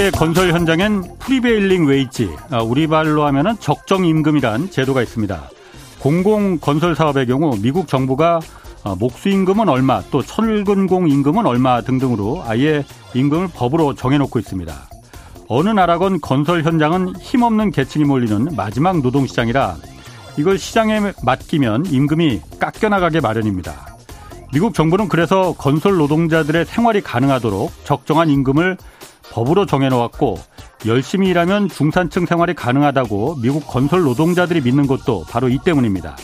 미국의 건설 현장엔 prevailing wage, 아, 우리 말로 하면은 적정 임금이란 제도가 있습니다. 공공 건설 사업의 경우 미국 정부가 아, 목수 임금은 얼마, 또 철근공 임금은 얼마 등등으로 아예 임금을 법으로 정해놓고 있습니다. 어느 나라건 건설 현장은 힘없는 계층이 몰리는 마지막 노동시장이라 이걸 시장에 맡기면 임금이 깎여나가게 마련입니다. 미국 정부는 그래서 건설 노동자들의 생활이 가능하도록 적정한 임금을 법으로 정해놓았고 열심히 일하면 중산층 생활이 가능하다고 미국 건설 노동자들이 믿는 것도 바로 이 때문입니다.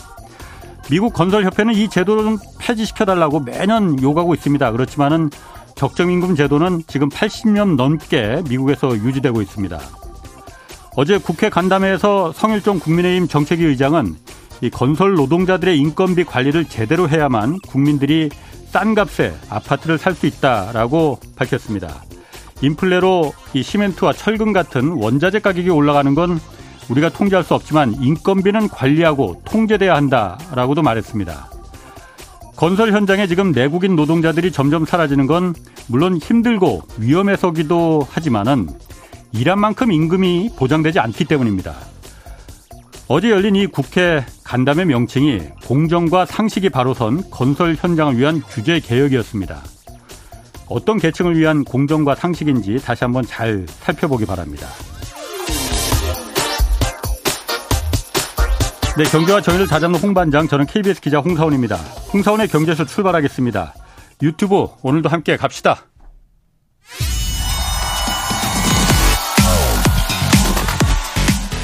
미국 건설협회는 이 제도를 좀 폐지시켜달라고 매년 요구하고 있습니다. 그렇지만은 적정임금 제도는 지금 80년 넘게 미국에서 유지되고 있습니다. 어제 국회 간담회에서 성일종 국민의힘 정책위 의장은 이 건설 노동자들의 인건비 관리를 제대로 해야만 국민들이 싼 값에 아파트를 살 수 있다라고 밝혔습니다. 인플레로 이 시멘트와 철근 같은 원자재 가격이 올라가는 건 우리가 통제할 수 없지만 인건비는 관리하고 통제돼야 한다라고도 말했습니다. 건설 현장에 지금 내국인 노동자들이 점점 사라지는 건 물론 힘들고 위험해서기도 하지만은 일한 만큼 임금이 보장되지 않기 때문입니다. 어제 열린 이 국회 간담회 명칭이 공정과 상식이 바로 선 건설 현장을 위한 규제 개혁이었습니다. 어떤 계층을 위한 공정과 상식인지 다시 한번 잘 살펴보기 바랍니다. 네, 경제와 정의를 다잡는 홍반장, 저는 KBS 기자 홍사원입니다. 홍사원의 경제쇼 출발하겠습니다. 유튜브 오늘도 함께 갑시다.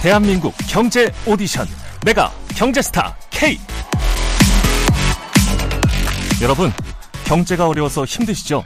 대한민국 경제 오디션 메가 경제스타 K 여러분 경제가 어려워서 힘드시죠?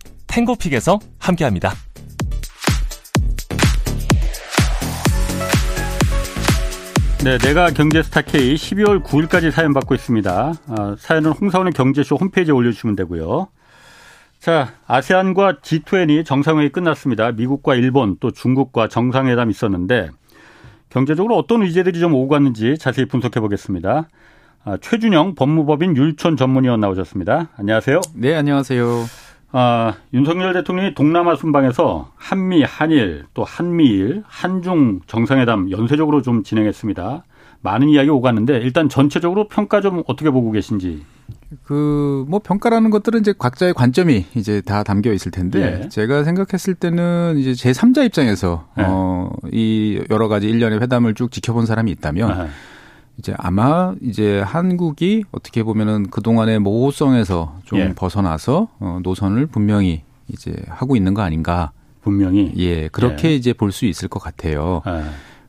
탱고픽에서 함께합니다. 네, 내가 경제스타 K 12월 9일까지 사연 받고 있습니다. 아, 사연은 홍사원의 경제쇼 홈페이지에 올려주시면 되고요. 자, 아세안과 G20 정상회의 끝났습니다. 미국과 일본 또 중국과 정상회담 있었는데 경제적으로 어떤 의제들이 좀 오고 갔는지 자세히 분석해 보겠습니다. 아, 최준영 법무법인 율촌 전문위원 나오셨습니다. 안녕하세요. 네, 안녕하세요. 아, 윤석열 대통령이 동남아 순방에서 한미, 한일, 또 한미일, 한중 정상회담 연쇄적으로 좀 진행했습니다. 많은 이야기 오갔는데 일단 전체적으로 평가 좀 어떻게 보고 계신지. 그 뭐 평가라는 것들은 이제 각자의 관점이 이제 다 담겨 있을 텐데 네. 제가 생각했을 때는 이제 제 3자 입장에서 네. 어이 여러 가지 일련의 회담을 쭉 지켜본 사람이 있다면 네. 이제 아마 이제 한국이 어떻게 보면은 그동안의 모호성에서 좀 예. 벗어나서 어 노선을 분명히 이제 하고 있는 거 아닌가. 분명히. 예, 그렇게 예. 이제 볼 수 있을 것 같아요. 예.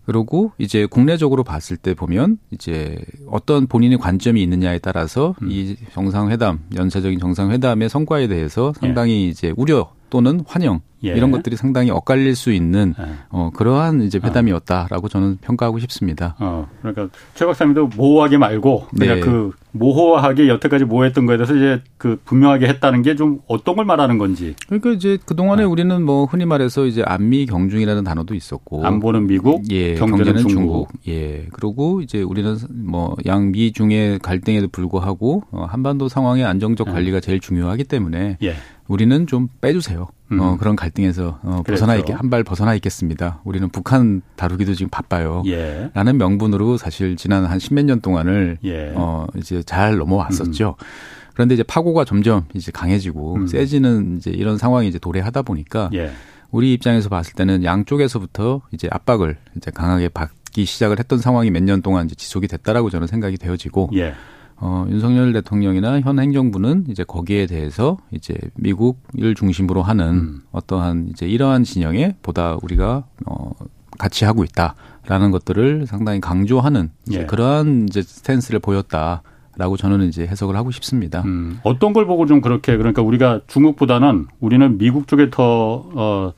그리고 이제 국내적으로 봤을 때 보면 이제 어떤 본인의 관점이 있느냐에 따라서 음. 이 정상회담, 연쇄적인 정상회담의 성과에 대해서 상당히 예. 이제 우려 또는 환영 예. 이런 것들이 상당히 엇갈릴 수 있는 예. 어, 그러한 이제 회담이었다라고 저는 평가하고 싶습니다. 어, 그러니까 최 박사님도 모호하게 말고 그러니까 네. 그 모호하게 여태까지 모호했던 거에 대해서 이제 그 분명하게 했다는 게 좀 어떤 걸 말하는 건지. 그러니까 이제 그 동안에 네. 우리는 뭐 흔히 말해서 이제 안미 경중이라는 단어도 있었고 안보는 미국, 예, 경제는, 경제는 중국. 중국. 예, 그리고 이제 우리는 뭐 양미 중의 갈등에도 불구하고 어, 한반도 상황의 안정적 네. 관리가 제일 중요하기 때문에 예. 우리는 좀 빼주세요. 음. 어, 그런 갈등에서 어, 벗어나 있게 한 발 벗어나 있겠습니다. 우리는 북한 다루기도 지금 바빠요. 예. 라는 명분으로 사실 지난 한 십몇 년 동안을 예. 어, 이제 잘 넘어왔었죠. 음. 그런데 이제 파고가 점점 이제 강해지고 음. 세지는 이제 이런 상황이 이제 도래하다 보니까 예. 우리 입장에서 봤을 때는 양쪽에서부터 이제 압박을 이제 강하게 받기 시작을 했던 상황이 몇 년 동안 이제 지속이 됐다라고 저는 생각이 되어지고 예. 어, 윤석열 대통령이나 현 행정부는 이제 거기에 대해서 이제 미국을 중심으로 하는 음. 어떠한 이제 이러한 진영에 보다 우리가 어, 같이 하고 있다라는 것들을 상당히 강조하는 이제 예. 그러한 이제 스탠스를 보였다. 라고 저는 이제 해석을 하고 싶습니다. 음, 어떤 걸 보고 좀 그렇게 그러니까 우리가 중국보다는 우리는 미국 쪽에 더 어,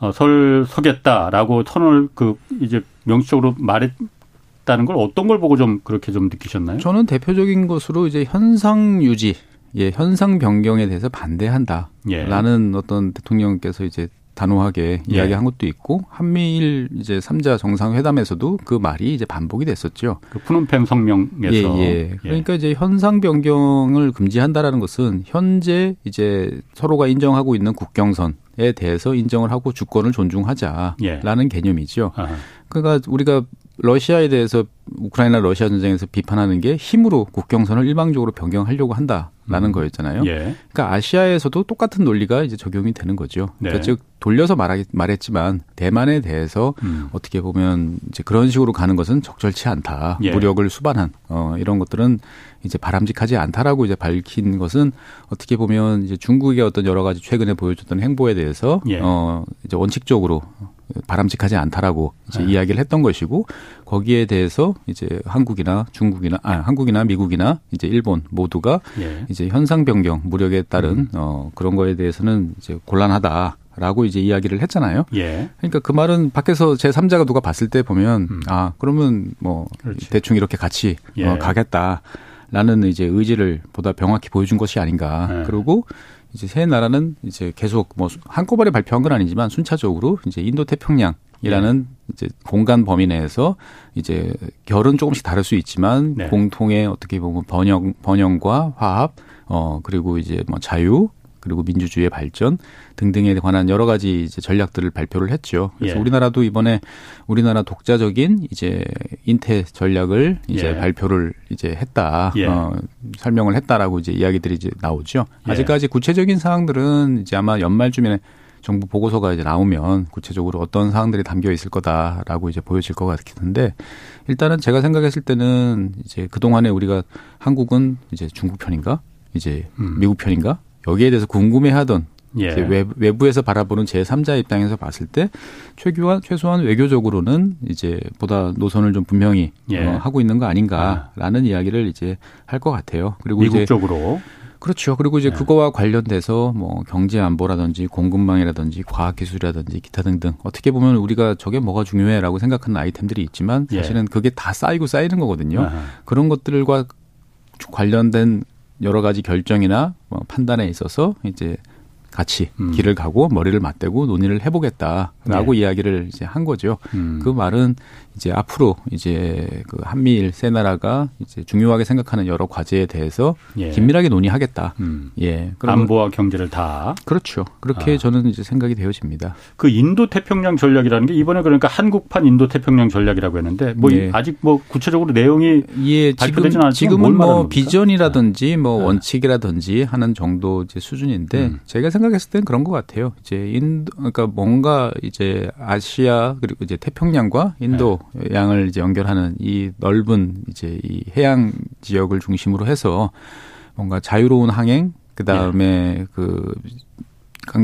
어, 설 서겠다라고 선을 그 이제 명시적으로 말했 다는 걸 어떤 걸 보고 좀 그렇게 좀 느끼셨나요? 저는 대표적인 것으로 이제 현상 유지, 예, 현상 변경에 대해서 반대한다라는 예. 어떤 대통령께서 이제 단호하게 예. 이야기한 것도 있고 한미일 이제 3자 정상회담에서도 그 말이 이제 반복이 됐었죠. 그 푸놈펜 성명에서 예, 예. 그러니까 이제 현상 변경을 금지한다라는 것은 현재 이제 서로가 인정하고 있는 국경선에 대해서 인정을 하고 주권을 존중하자라는 예. 개념이죠. 아하. 그러니까 우리가 러시아에 대해서 우크라이나 러시아 전쟁에서 비판하는 게 힘으로 국경선을 일방적으로 변경하려고 한다라는 음. 거였잖아요. 예. 그러니까 아시아에서도 똑같은 논리가 이제 적용이 되는 거죠. 그러니까 네. 즉 돌려서 말하, 말했지만 대만에 대해서 음. 어떻게 보면 이제 그런 식으로 가는 것은 적절치 않다. 예. 무력을 수반한 어 이런 것들은 이제 바람직하지 않다라고 이제 밝힌 것은 어떻게 보면 이제 중국의 어떤 여러 가지 최근에 보여줬던 행보에 대해서 예. 어 이제 원칙적으로 바람직하지 않다라고 이제 네. 이야기를 했던 것이고 거기에 대해서 이제 한국이나 중국이나 아 한국이나 미국이나 이제 일본 모두가 예. 이제 현상 변경 무력에 따른 음. 어 그런 거에 대해서는 이제 곤란하다. 라고 이제 이야기를 했잖아요. 예. 그러니까 그 말은 밖에서 제 3자가 누가 봤을 때 보면 음. 아 그러면 뭐 그렇지. 대충 이렇게 같이 예. 어, 가겠다라는 이제 의지를 보다 명확히 보여준 것이 아닌가. 예. 그리고 이제 세 나라는 이제 계속 뭐 한꺼번에 발표한 건 아니지만 순차적으로 이제 인도 태평양 이라는 네. 이제 공간 범위 내에서 이제 결은 조금씩 다를 수 있지만 네. 공통의 어떻게 보면 번영 번영과 화합 어 그리고 이제 뭐 자유 그리고 민주주의의 발전 등등에 관한 여러 가지 이제 전략들을 발표를 했죠. 그래서 예. 우리나라도 이번에 우리나라 독자적인 이제 인태 전략을 이제 예. 발표를 이제 했다. 예. 어, 설명을 했다라고 이제 이야기들이 이제 나오죠. 예. 아직까지 구체적인 사항들은 이제 아마 연말쯤에 정부 보고서가 이제 나오면 구체적으로 어떤 사항들이 담겨 있을 거다라고 이제 보여질 것 같은데 일단은 제가 생각했을 때는 이제 그동안에 우리가 한국은 이제 중국 편인가 이제 음. 미국 편인가 여기에 대해서 궁금해하던 예. 외부 에서 바라보는 제3자 입장에서 봤을 때 최규한 최소한 외교적으로는 이제 보다 노선을 좀 분명히 예. 어, 하고 있는 거 아닌가라는 아. 이야기를 이제 할 것 같아요. 그리고 미국적으로 그렇죠. 그리고 이제 네. 그거와 관련돼서 뭐 경제 안보라든지 공급망이라든지 과학 기술이라든지 기타 등등 어떻게 보면 우리가 저게 뭐가 중요해라고 생각하는 아이템들이 있지만 예. 사실은 그게 다 쌓이고 쌓이는 거거든요. 아하. 그런 것들과 관련된 여러 가지 결정이나 뭐 판단에 있어서 이제 같이 음. 길을 가고 머리를 맞대고 논의를 해보겠다라고 네. 이야기를 이제 한 거죠. 음. 그 말은 이제 앞으로 이제 그 한미일 세 나라가 이제 중요하게 생각하는 여러 과제에 대해서 예. 긴밀하게 논의하겠다. 음. 예. 안보와 경제를 다. 그렇죠. 그렇게 아. 저는 이제 생각이 되어집니다. 그 인도 태평양 전략이라는 게 이번에 그러니까 한국판 인도 태평양 전략이라고 했는데 뭐 예. 아직 뭐 구체적으로 내용이 예, 발표되진 않았지만 지금은 뭐 비전이라든지 뭐 아. 원칙이라든지 하는 정도 이제 수준인데 음. 제가 생각 했을 땐 그런 것 같아요. 이제 인도 그러니까 뭔가 이제 아시아 그리고 이제 태평양과 인도 네. 양을 이제 연결하는 이 넓은 이제 이 해양 지역을 중심으로 해서 뭔가 자유로운 항행 그 다음에 예. 그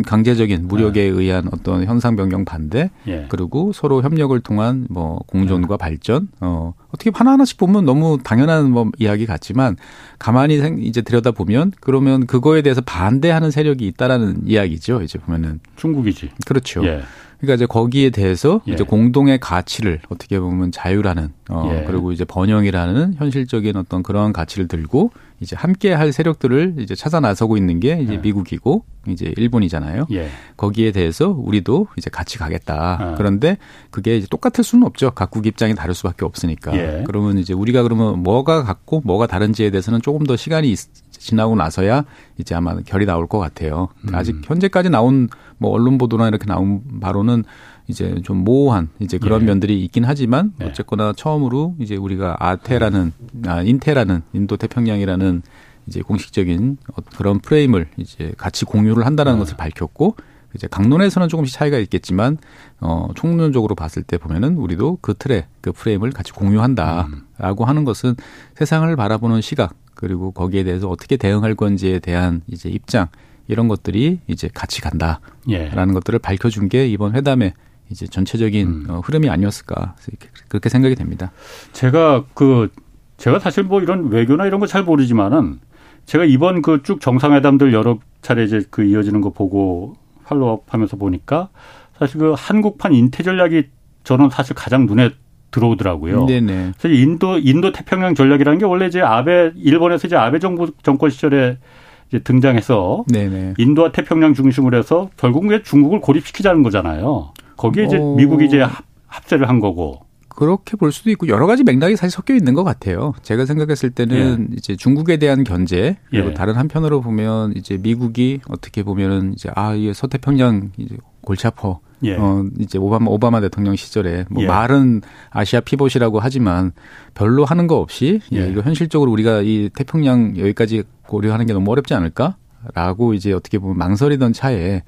강 제적인 무력에 네. 의한 어떤 현상 변경 반대 예. 그리고 서로 협력을 통한 뭐 공존과 네. 발전 어 어떻게 하나 하나씩 보면 너무 당연한 뭐 이야기 같지만 가만히 생, 이제 들여다 보면 그러면 그거에 대해서 반대하는 세력이 있다라는 이야기죠 이제 보면은 중국이지 그렇죠 예. 그러니까 이제 거기에 대해서 예. 이제 공동의 가치를 어떻게 보면 자유라는 어 예. 그리고 이제 번영이라는 현실적인 어떤 그런 가치를 들고 이제 함께 할 세력들을 이제 찾아 나서고 있는 게 이제 예. 미국이고 이제 일본이잖아요. 예. 거기에 대해서 우리도 이제 같이 가겠다. 아. 그런데 그게 이제 똑같을 수는 없죠. 각국 입장이 다를 수밖에 없으니까. 예. 그러면 이제 우리가 그러면 뭐가 같고 뭐가 다른지에 대해서는 조금 더 시간이 있, 지나고 나서야 이제 아마 결이 나올 것 같아요. 음. 아직 현재까지 나온 뭐 언론 보도나 이렇게 나온 바로는 이제 좀 모호한 이제 그런 예. 면들이 있긴 하지만 예. 어쨌거나 처음으로 이제 우리가 아테라는 아 인테라는 인도 태평양이라는 이제 공식적인 그런 프레임을 이제 같이 공유를 한다는 음. 것을 밝혔고 이제 강론에서는 조금씩 차이가 있겠지만 어 총론적으로 봤을 때 보면은 우리도 그 틀에 그 프레임을 같이 공유한다라고 음. 하는 것은 세상을 바라보는 시각 그리고 거기에 대해서 어떻게 대응할 건지에 대한 이제 입장 이런 것들이 이제 같이 간다라는 예. 것들을 밝혀준 게 이번 회담의 이제 전체적인 음. 어, 흐름이 아니었을까 그렇게 생각이 됩니다. 제가 그 제가 사실 뭐 이런 외교나 이런 거 잘 모르지만은 제가 이번 그 쭉 정상회담들 여러 차례 이제 그 이어지는 거 보고 팔로우업하면서 보니까 사실 그 한국판 인태 전략이 저는 사실 가장 눈에 들어오더라고요. 네네. 그래서 인도 인도 태평양 전략이라는 게 원래 이제 아베 일본에서 이제 아베 정부 정권 시절에 이제 등장해서 네네. 인도와 태평양 중심으로 해서 결국 은 중국을 고립시키자는 거잖아요. 거기에 이제 어... 미국이 이제 합세를 한 거고. 그렇게 볼 수도 있고 여러 가지 맥락이 사실 섞여 있는 것 같아요. 제가 생각했을 때는 예. 이제 중국에 대한 견제 그리고 예. 다른 한편으로 보면 이제 미국이 어떻게 보면은 이제 아 이게 서태평양 이제 골치 아파 예. 어, 이제 오바마, 오바마 대통령 시절에 뭐 예. 말은 아시아 피봇이라고 하지만 별로 하는 거 없이 예. 이거 현실적으로 우리가 이 태평양 여기까지 고려하는 게 너무 어렵지 않을까라고 이제 어떻게 보면 망설이던 차에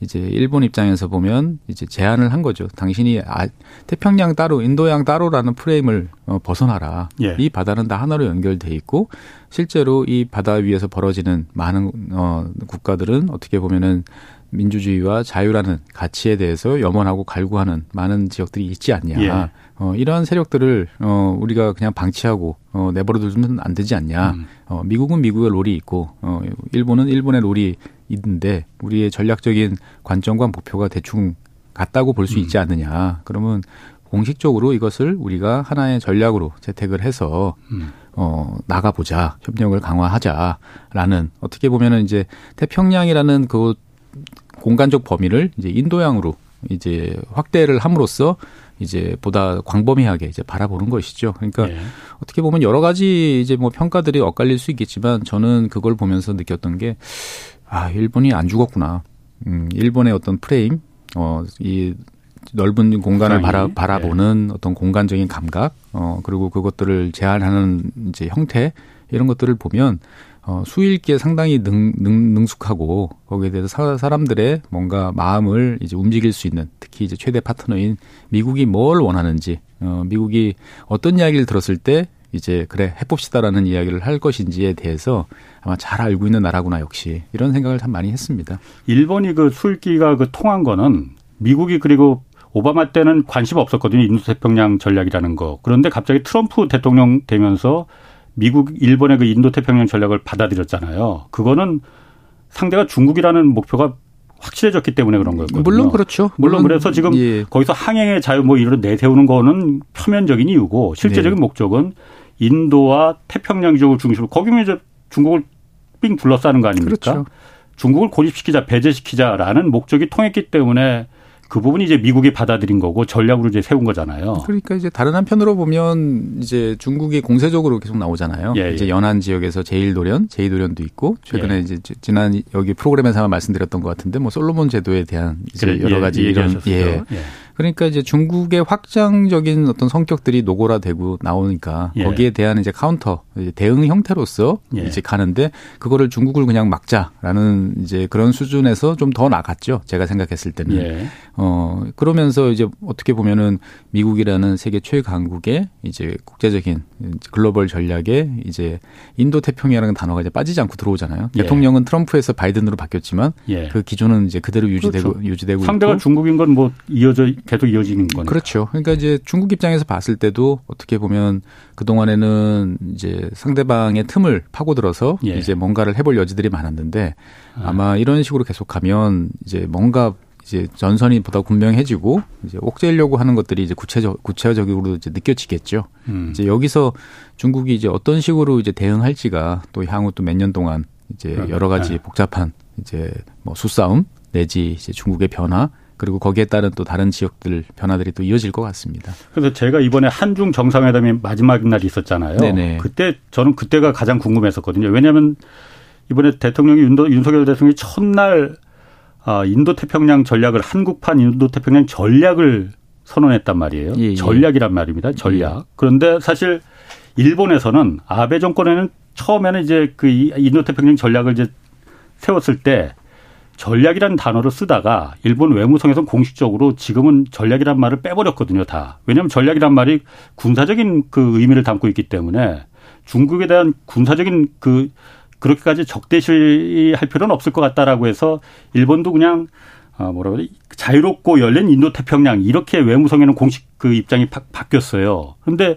이제 일본 입장에서 보면 이제 제안을 한 거죠. 당신이 아, 태평양 따로, 인도양 따로라는 프레임을 어, 벗어나라. 예. 이 바다는 다 하나로 연결돼 있고 실제로 이 바다 위에서 벌어지는 많은 어, 국가들은 어떻게 보면은 민주주의와 자유라는 가치에 대해서 염원하고 갈구하는 많은 지역들이 있지 않냐. 예. 어, 이러한 세력들을 어, 우리가 그냥 방치하고 어, 내버려두면 안 되지 않냐. 음. 어, 미국은 미국의 롤이 있고 어, 일본은 일본의 롤이 있는데 우리의 전략적인 관점과 목표가 대충 같다고 볼수 음. 있지 않느냐. 그러면 공식적으로 이것을 우리가 하나의 전략으로 채택을 해서 음. 어, 나가보자. 협력을 강화하자라는 어떻게 보면은 이제 태평양이라는 그 공간적 범위를 이제 인도양으로 이제 확대를 함으로써 이제 보다 광범위하게 이제 바라보는 것이죠. 그러니까 네. 어떻게 보면 여러 가지 이제 뭐 평가들이 엇갈릴 수 있겠지만 저는 그걸 보면서 느꼈던 게 아, 일본이 안 죽었구나. 음, 일본의 어떤 프레임, 어, 이 넓은 공간을 바라, 바라보는 네. 어떤 공간적인 감각, 어, 그리고 그것들을 제한하는 이제 형태, 이런 것들을 보면 어, 수일기에 상당히 능, 능, 능숙하고 거기에 대해서 사, 사람들의 뭔가 마음을 이제 움직일 수 있는 특히 이제 최대 파트너인 미국이 뭘 원하는지 어, 미국이 어떤 이야기를 들었을 때 이제 그래 해봅시다라는 이야기를 할 것인지에 대해서 아마 잘 알고 있는 나라구나 역시 이런 생각을 참 많이 했습니다. 일본이 그 수일기가 그 통한 거는 미국이 그리고 오바마 때는 관심 없었거든요. 인도태평양 전략이라는 거. 그런데 갑자기 트럼프 대통령 되면서 미국, 일본의 그 인도 태평양 전략을 받아들였잖아요. 그거는 상대가 중국이라는 목표가 확실해졌기 때문에 그런 거였거든요. 물론 그렇죠. 물론, 물론 그래서 지금 예. 거기서 항행의 자유 뭐 이런 내세우는 거는 표면적인 이유고 실제적인 네. 목적은 인도와 태평양 지역을 중심으로 거기면 이제 중국을 삥 둘러싸는 거 아닙니까? 그렇죠. 중국을 고립시키자, 배제시키자라는 목적이 통했기 때문에 그 부분이 이제 미국이 받아들인 거고 전략으로 이제 세운 거잖아요. 그러니까 이제 다른 한편으로 보면 이제 중국이 공세적으로 계속 나오잖아요. 예, 예. 이제 연안 지역에서 제1도련, 제2도련도 있고 최근에 예. 이제 지난 여기 프로그램에서 말씀드렸던 것 같은데 뭐 솔로몬 제도에 대한 이제 그래, 여러 예, 가지 이런 예. 예. 그러니까 이제 중국의 확장적인 어떤 성격들이 노골화되고 나오니까 예. 거기에 대한 이제 카운터 이제 대응 형태로서 예. 이제 가는데 그거를 중국을 그냥 막자라는 이제 그런 수준에서 좀 더 나갔죠. 제가 생각했을 때는. 예. 어 그러면서 이제 어떻게 보면은 미국이라는 세계 최강국의 이제 국제적인 글로벌 전략에 이제 인도 태평양이라는 단어가 이제 빠지지 않고 들어오잖아요. 예. 대통령은 트럼프에서 바이든으로 바뀌었지만 예. 그 기조는 이제 그대로 유지되고 그렇죠. 유지되고 상대가 있고. 중국인 건 뭐 이어져 계속 이어지는 거니까. 그렇죠. 그러니까 이제 중국 입장에서 봤을 때도 어떻게 보면 그 동안에는 이제 상대방의 틈을 파고들어서 예. 이제 뭔가를 해볼 여지들이 많았는데 아. 아마 이런 식으로 계속하면 이제 뭔가 이제 전선이 보다 분명해지고 이제 옥죄려고 하는 것들이 이제 구체적 구체적으로 이제 느껴지겠죠. 음. 이제 여기서 중국이 이제 어떤 식으로 이제 대응할지가 또 향후 또 몇 년 동안 이제 여러 가지 네. 복잡한 이제 뭐 수싸움 내지 이제 중국의 변화 그리고 거기에 따른 또 다른 지역들 변화들이 또 이어질 것 같습니다. 그래서 제가 이번에 한중 정상회담이 마지막 날이 있었잖아요. 네네. 그때 저는 그때가 가장 궁금했었거든요. 왜냐하면 이번에 대통령이 윤도, 윤석열 대통령이 첫날 아, 인도 태평양 전략을 한국판 인도 태평양 전략을 선언했단 말이에요. 예, 예. 전략이란 말입니다. 전략. 예. 그런데 사실 일본에서는 아베 정권에는 처음에는 이제 그 인도 태평양 전략을 이제 세웠을 때 전략이라는 단어를 쓰다가 일본 외무성에서는 공식적으로 지금은 전략이란 말을 빼버렸거든요, 다. 왜냐하면 전략이란 말이 군사적인 그 의미를 담고 있기 때문에 중국에 대한 군사적인 그 그렇게까지 적대시할 필요는 없을 것 같다라고 해서 일본도 그냥 아 뭐라 그래 자유롭고 열린 인도 태평양 이렇게 외무성에는 공식 그 입장이 바, 뀌었어요 그런데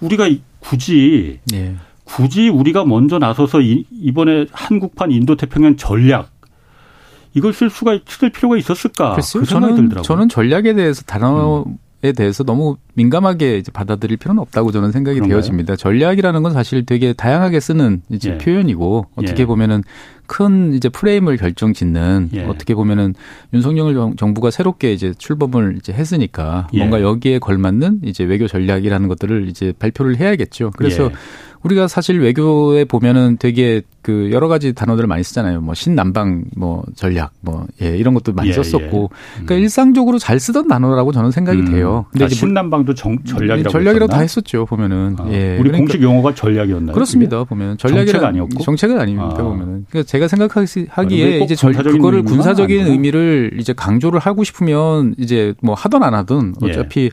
우리가 굳이 네. 굳이 우리가 먼저 나서서 이, 이번에 한국판 인도 태평양 전략 이걸 쓸 수가 쓸 필요가 있었을까? 글쎄요, 그 생각이 저는, 들더라고요. 저는 전략에 대해서 단어 음. 에 대해서 너무 민감하게 받아들일 필요는 없다고 저는 생각이 그런가요? 되어집니다. 전략이라는 건 사실 되게 다양하게 쓰는 이제 예. 표현이고 어떻게 예. 보면은 큰 이제 프레임을 결정 짓는 예. 어떻게 보면은 윤석열 정부가 새롭게 이제 출범을 이제 했으니까 예. 뭔가 여기에 걸맞는 이제 외교 전략이라는 것들을 이제 발표를 해야겠죠. 그래서 예. 우리가 사실 외교에 보면은 되게 그 여러 가지 단어들을 많이 쓰잖아요. 뭐 신남방 뭐 전략 뭐 예, 이런 것도 많이 예, 썼었고. 예. 음. 그러니까 일상적으로 잘 쓰던 단어라고 저는 생각이 음. 돼요. 근데 아, 신남방도 정, 전략이라고 전략이라고 다 했었죠. 보면은. 아, 예. 우리 그러니까 공식 용어가 전략이었나요? 그렇습니다. 그게? 보면 전략이 정책 아니었고 정책은 아닙니까 아. 보면은. 그러니까 제가 생각하기에 이제 전, 그거를? 군사적인 아니구나? 의미를 이제 강조를 하고 싶으면 이제 뭐 하던 안 하든 예. 어차피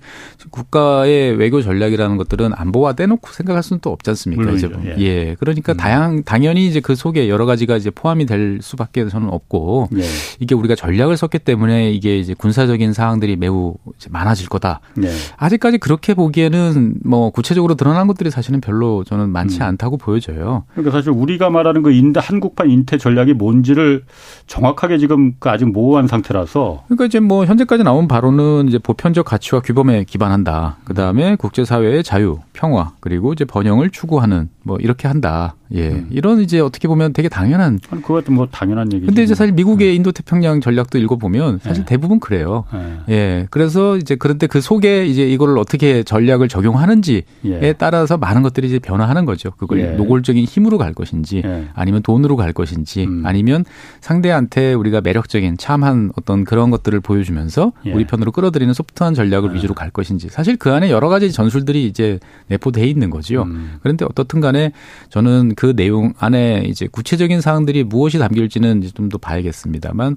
국가의 외교 전략이라는 것들은 안보와 떼놓고 생각할 수는 또 없지 않습니까? 이제 예. 예. 그러니까 음. 다양 당연히 이제 그 속에 여러 가지가 이제 포함이 될 수밖에 저는 없고 네. 이게 우리가 전략을 썼기 때문에 이게 이제 군사적인 사항들이 매우 많아질 거다. 네. 아직까지 그렇게 보기에는 뭐 구체적으로 드러난 것들이 사실은 별로 저는 많지 음. 않다고 보여져요. 그러니까 사실 우리가 말하는 그 인대 한국판 인태 전략이 뭔지를 정확하게 지금 그 아직 모호한 상태라서. 그러니까 이제 뭐 현재까지 나온 바로는 이제 보편적 가치와 규범에 기반한다. 그 다음에 국제사회의 자유, 평화 그리고 이제 번영을 추구하는 뭐 이렇게 한다. 예. 음. 이런 이제 어떻게 보면 되게 당연한. 그것도 뭐 당연한 얘기죠. 근데 이제 사실 미국의 네. 인도 태평양 전략도 읽어 보면 사실 네. 대부분 그래요. 네. 예. 그래서 이제 그런데 그 속에 이제 이거를 어떻게 전략을 적용하는지에 예. 따라서 많은 것들이 이제 변화하는 거죠. 그걸 예. 노골적인 힘으로 갈 것인지 예. 아니면 돈으로 갈 것인지 음. 아니면 상대한테 우리가 매력적인 참한 어떤 그런 것들을 보여주면서 예. 우리 편으로 끌어들이는 소프트한 전략을 예. 위주로 갈 것인지 사실 그 안에 여러 가지 전술들이 이제 내포돼 있는 거지요. 음. 그런데 어떻든 간에 저는 그 내용 안에 이제 구체적인 사항들이 무엇이 담길지는 좀 더 봐야겠습니다만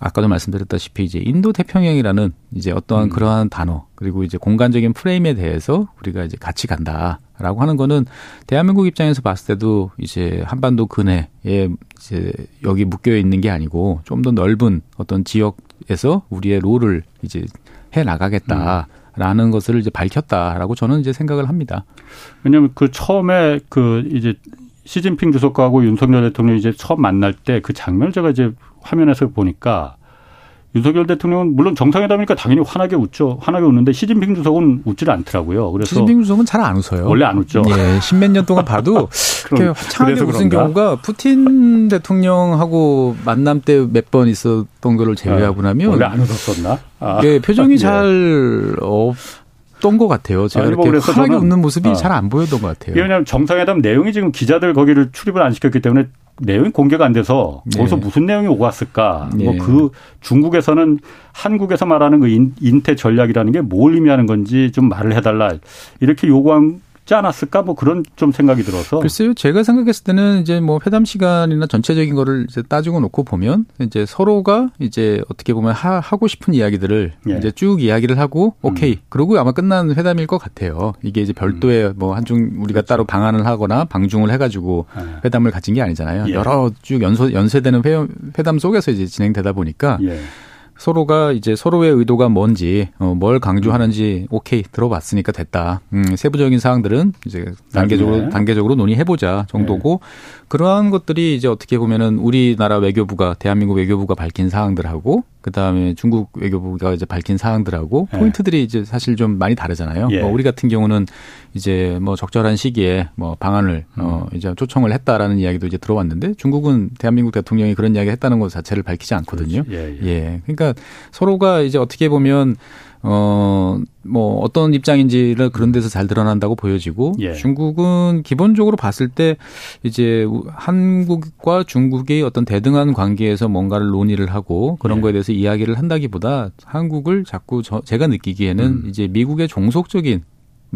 아까도 말씀드렸다시피 이제 인도 태평양이라는 이제 어떠한 음. 그러한 단어 그리고 이제 공간적인 프레임에 대해서 우리가 이제 같이 간다라고 하는 거는 대한민국 입장에서 봤을 때도 이제 한반도 근해에 이제 여기 묶여 있는 게 아니고 좀 더 넓은 어떤 지역에서 우리의 롤을 이제 해 나가겠다. 음. 라는 것을 이제 밝혔다라고 저는 이제 생각을 합니다. 왜냐하면 그 처음에 그 이제 시진핑 주석하고 윤석열 대통령이 이제 처음 만날 때 그 장면을 제가 이제 화면에서 보니까 윤석열 대통령은 물론 정상회담이니까 당연히 환하게 웃죠. 환하게 웃는데 시진핑 주석은 웃지를 않더라고요. 그래서 시진핑 주석은 잘 안 웃어요. 원래 안 웃죠. 예, 십몇 년 동안 봐도 그렇게 창하게 웃은 경우가 푸틴 대통령하고 만남 때 몇 번 있었던 거를 제외하고 네. 나면 원래 안 웃었었나? 아. 네, 표정이 예. 잘 없. 던 것 같아요. 제가 이렇게 환하게 웃는 모습이 어. 잘안 보였던 것 같아요. 왜냐하면 정상회담 내용이 지금 기자들 거기를 출입을 안 시켰기 때문에 내용이 공개가 안 돼서 거기서 네. 무슨 내용이 오고 왔을까? 네. 뭐그 중국에서는 한국에서 말하는 그 인태 전략이라는 게 뭘 의미하는 건지 좀 말을 해달라 이렇게 요구한 있지 않았을까 뭐 그런 좀 생각이 들어서 글쎄요 제가 생각했을 때는 이제 뭐 회담 시간이나 전체적인 거를 이제 따지고 놓고 보면 이제 서로가 이제 어떻게 보면 하, 고 싶은 이야기들을 예. 이제 쭉 이야기를 하고 오케이 음. 그러고 아마 끝난 회담일 것 같아요 이게 이제 별도의 음. 뭐 한중 우리가 그렇죠. 따로 방안을 하거나 방중을 해가지고 예. 회담을 가진 게 아니잖아요 예. 여러 쭉 연소 연쇄되는 회, 회담 속에서 이제 진행되다 보니까. 예. 서로가 이제 서로의 의도가 뭔지 어, 뭘 강조하는지 오케이 들어봤으니까 됐다. 음, 세부적인 사항들은 이제 단계적으로 네. 단계적으로 논의해보자 정도고 네. 그러한 것들이 이제 어떻게 보면은 우리나라 외교부가 대한민국 외교부가 밝힌 사항들하고 그 다음에 중국 외교부가 이제 밝힌 사항들하고 네. 포인트들이 이제 사실 좀 많이 다르잖아요. 예. 뭐 우리 같은 경우는 이제 뭐 적절한 시기에 뭐 방안을 음. 어 이제 초청을 했다라는 이야기도 이제 들어왔는데 중국은 대한민국 대통령이 그런 이야기 했다는 것 자체를 밝히지 않거든요. 예, 예. 예. 그러니까 서로가 이제 어떻게 보면 어, 뭐 어떤 입장인지를 그런 데서 잘 드러난다고 보여지고 예. 중국은 기본적으로 봤을 때 이제 한국과 중국의 어떤 대등한 관계에서 뭔가를 논의를 하고 그런 예. 거에 대해서 이야기를 한다기보다 한국을 자꾸 저, 제가 느끼기에는 음. 이제 미국의 종속적인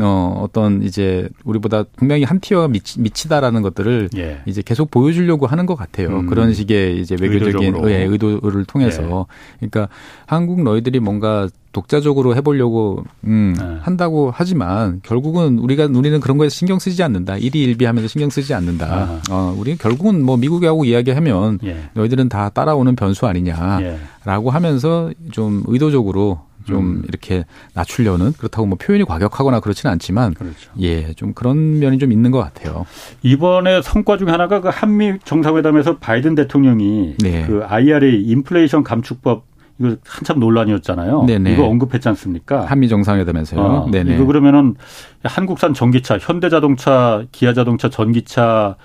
어, 어떤 이제 우리보다 분명히 한 티어가 미치, 미치다라는 것들을 예. 이제 계속 보여주려고 하는 것 같아요. 음. 그런 식의 이제 외교적인 의, 의도를 통해서. 예. 그러니까 한국 너희들이 뭔가 독자적으로 해보려고 음, 네. 한다고 하지만 결국은 우리가 우리는 그런 거에 신경 쓰지 않는다. 일희일비하면서 신경 쓰지 않는다. 아. 어, 우리 결국은 뭐 미국하고 이야기하면 예. 너희들은 다 따라오는 변수 아니냐라고 예. 하면서 좀 의도적으로 좀 음. 이렇게 낮추려는 그렇다고 뭐 표현이 과격하거나 그렇지는 않지만 그렇죠. 예, 좀 그런 면이 좀 있는 것 같아요. 이번에 성과 중에 하나가 그 한미 정상회담에서 바이든 대통령이 네. 그 IRA 인플레이션 감축법 이거 한참 논란이었잖아요. 네네. 이거 언급했지 않습니까? 한미 정상회담에서요. 어, 네네. 이거 그러면은 한국산 전기차, 현대자동차, 기아자동차 전기차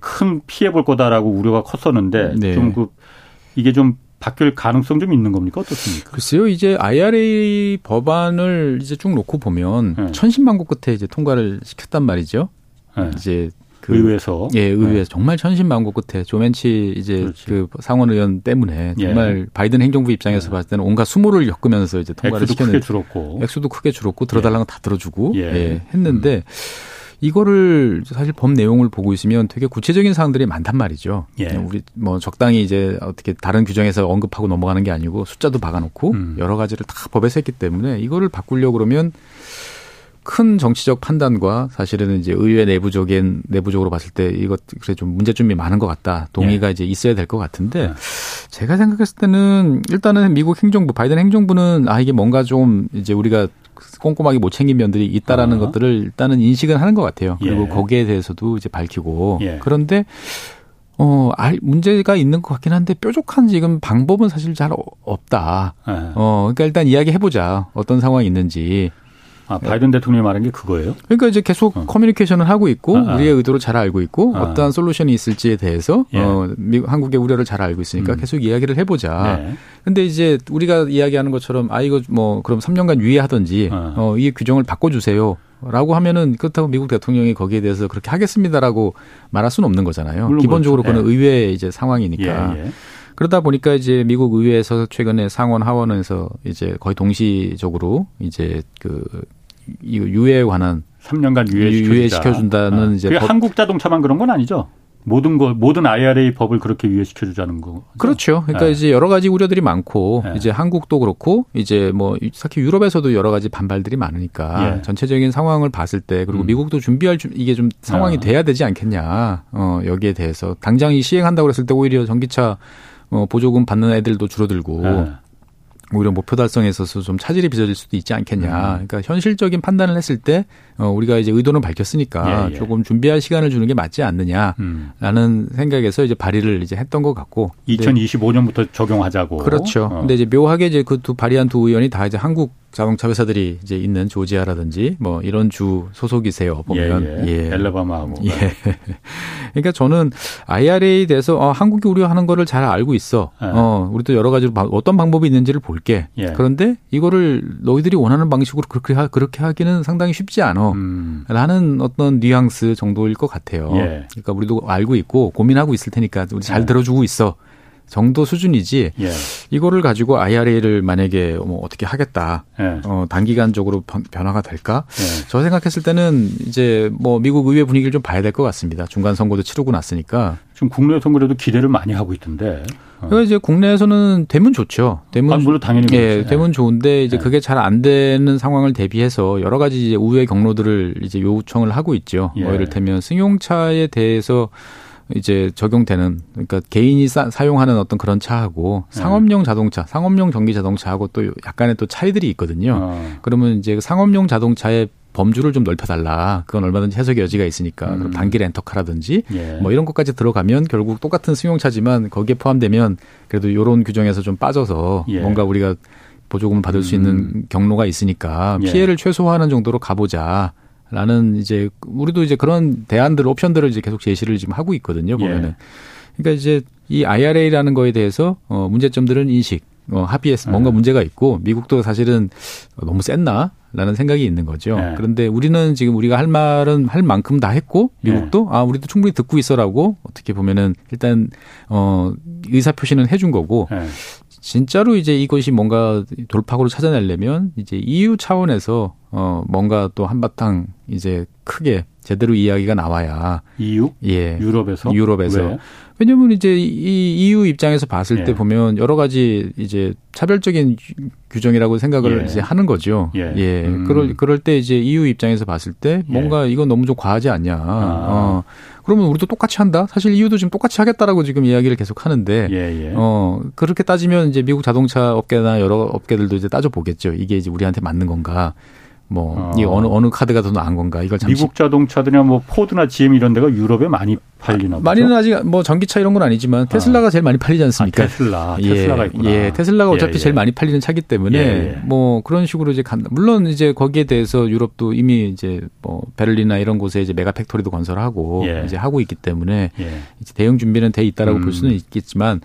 큰 피해 볼 거다라고 우려가 컸었는데 네. 좀그 이게 좀 바뀔 가능성 좀 있는 겁니까 어떻습니까? 글쎄요, 이제 IRA 법안을 이제 쭉 놓고 보면 네. 천신만고 끝에 이제 통과를 시켰단 말이죠. 네. 이제 그 의회에서 예 의회에서 네. 정말 천신만고 끝에 조멘치 이제 그렇지. 그 상원 의원 때문에 예. 정말 예. 바이든 행정부 입장에서 예. 봤을 때는 온갖 수모를 겪으면서 이제 통과를 시켰는데 크게 줄었고 액수도 크게 줄었고 들어달라는 거다 들어주고 예. 예. 했는데. 음. 이거를 사실 법 내용을 보고 있으면 되게 구체적인 사항들이 많단 말이죠. 예. 우리 뭐 적당히 이제 어떻게 다른 규정에서 언급하고 넘어가는 게 아니고 숫자도 박아놓고 음. 여러 가지를 다 법에서 했기 때문에 이거를 바꾸려고 그러면 큰 정치적 판단과 사실은 이제 의회 내부적인 내부적으로 봤을 때 이것 그래 좀 문제점이 많은 것 같다. 동의가 예. 이제 있어야 될 것 같은데 예. 제가 생각했을 때는 일단은 미국 행정부 바이든 행정부는 아 이게 뭔가 좀 이제 우리가 꼼꼼하게 못 챙긴 면들이 있다라는 어. 것들을 일단은 인식은 하는 것 같아요. 그리고 예. 거기에 대해서도 이제 밝히고 예. 그런데 어, 알, 문제가 있는 것 같긴 한데 뾰족한 지금 방법은 사실 잘 없다. 예. 어, 그러니까 일단 이야기 해보자. 어떤 상황이 있는지. 아, 바이든 대통령이 말한 게 그거예요? 그러니까 이제 계속 어. 커뮤니케이션을 하고 있고 아, 아. 우리의 의도를 잘 알고 있고 아. 어떠한 솔루션이 있을지에 대해서 예. 어, 미국 한국의 우려를 잘 알고 있으니까 음. 계속 이야기를 해보자. 네. 근데 이제 우리가 이야기하는 것처럼 아 이거 뭐 그럼 3년간 유예하든지 어, 어이 규정을 바꿔주세요. 라고 하면은 그렇다고 미국 대통령이 거기에 대해서 그렇게 하겠습니다라고 말할 수는 없는 거잖아요. 기본적으로 그렇죠. 그는 예. 의회의 이제 상황이니까. 예, 예. 그러다 보니까 이제 미국 의회에서 최근에 상원 하원에서 이제 거의 동시적으로 이제 그 유예에 관한 3년간 유예시켜 준다는 아. 이제 법... 한국 자동차만 그런 건 아니죠. 모든 거 모든 IRA 법을 그렇게 유예시켜 주자는 거. 그렇죠. 그러니까 네. 이제 여러 가지 우려들이 많고 네. 이제 한국도 그렇고 이제 뭐 특히 유럽에서도 여러 가지 반발들이 많으니까 예. 전체적인 상황을 봤을 때 그리고 음. 미국도 준비할 이게 좀 상황이 아. 돼야 되지 않겠냐. 어 여기에 대해서 당장 이 시행한다고 그랬을 때 오히려 전기차 어, 보조금 받는 애들도 줄어들고 네. 오히려 목표 달성에 있어서 좀 차질이 빚어질 수도 있지 않겠냐. 음. 그러니까 현실적인 판단을 했을 때 어, 우리가 이제 의도는 밝혔으니까 예, 예. 조금 준비할 시간을 주는 게 맞지 않느냐라는 음. 생각에서 이제 발의를 이제 했던 것 같고 2025년부터 적용하자고. 그렇죠. 어. 근데 이제 묘하게 이제 그 두 발의한 두 의원이 다 이제 한국 자동차 회사들이 이제 있는 조지아라든지 뭐 이런 주 소속이세요 보면 예, 예. 예. 엘레바마하고 예. 그러니까 저는 IRA에 대해서 어, 한국이 우려하는 거를 잘 알고 있어. 예. 어 우리도 여러 가지로 어떤 방법이 있는지를 볼게. 예. 그런데 이거를 너희들이 원하는 방식으로 그렇게 하, 그렇게 하기는 상당히 쉽지 않 어. 음. 라는 어떤 뉘앙스 정도일 것 같아요. 예. 그러니까 우리도 알고 있고 고민하고 있을 테니까 우리 잘 예. 들어주고 있어. 정도 수준이지 예. 이거를 가지고 IRA를 만약에 뭐 어떻게 하겠다 예. 어, 단기간적으로 변화가 될까 예. 저 생각했을 때는 이제 뭐 미국 의회 분위기를 좀 봐야 될 것 같습니다 중간 선거도 치르고 났으니까 지금 국내 선거에도 기대를 많이 하고 있던데 어. 그러니까 이제 국내에서는 되면 좋죠 되면 아, 물론 당연히 예 그렇죠. 되면 좋은데 이제 예. 그게 잘 안 되는 상황을 대비해서 여러 가지 이제 우회 경로들을 이제 요청을 하고 있죠 뭐 예. 이를테면 승용차에 대해서 이제 적용되는 그러니까 개인이 사, 용하는 어떤 그런 차하고 네. 상업용 자동차, 상업용 전기 자동차하고 또 약간의 또 차이들이 있거든요. 어. 그러면 이제 상업용 자동차의 범주를 좀 넓혀달라. 그건 얼마든지 해석의 여지가 있으니까. 음. 그럼 단기 렌터카라든지 예. 뭐 이런 것까지 들어가면 결국 똑같은 승용차지만 거기에 포함되면 그래도 이런 규정에서 좀 빠져서 예. 뭔가 우리가 보조금을 받을 수 있는 음. 경로가 있으니까 예. 피해를 최소화하는 정도로 가보자. 라는 이제 우리도 이제 그런 대안들 옵션들을 이제 계속 제시를 지금 하고 있거든요 보면은 예. 그러니까 이제 이 IRA라는 거에 대해서 어 문제점들은 인식 어 합의해서 뭔가 음. 문제가 있고 미국도 사실은 너무 셌나 라는 생각이 있는 거죠. 네. 그런데 우리는 지금 우리가 할 말은 할 만큼 다 했고 미국도 네. 아 우리도 충분히 듣고 있어라고 어떻게 보면은 일단 어 의사 표시는 해준 거고 네. 진짜로 이제 이것이 뭔가 돌파구를 찾아내려면 이제 EU 차원에서 어 뭔가 또 한바탕 이제 크게 제대로 이야기가 나와야 EU 예 유럽에서 유럽에서 왜? 왜냐면 이제 이 EU 입장에서 봤을 예. 때 보면 여러 가지 이제 차별적인 규정이라고 생각을 예. 이제 하는 거죠. 예. 예. 음. 그럴 그럴 때 이제 EU 입장에서 봤을 때 뭔가 예. 이건 너무 좀 과하지 않냐. 아. 어. 그러면 우리도 똑같이 한다. 사실 이유도 지금 똑같이 하겠다라고 지금 이야기를 계속 하는데 예, 예. 어 그렇게 따지면 이제 미국 자동차 업계나 여러 업계들도 이제 따져 보겠죠. 이게 이제 우리한테 맞는 건가? 뭐이 어. 느 어느 카드가 더 나은 건가 이걸 잠시 미국 자동차들이나 뭐 포드나 GM 이런 데가 유럽에 많이 팔리나 보죠. 많이는 아직 뭐 전기차 이런 건 아니지만 테슬라가 아. 제일 많이 팔리지 않습니까? 아, 테슬라, 예, 테슬라가 있구나. 예, 테슬라가 예, 어차피 예, 예. 제일 많이 팔리는 차기 때문에 예, 예, 뭐 그런 식으로 이제 간다. 물론 이제 거기에 대해서 유럽도 이미 이제 뭐 베를린이나 이런 곳에 이제 mega factory도 건설하고 이제 하고 있기 때문에 이제 대응 준비는 돼 있다라고 음. 볼 수는 있겠지만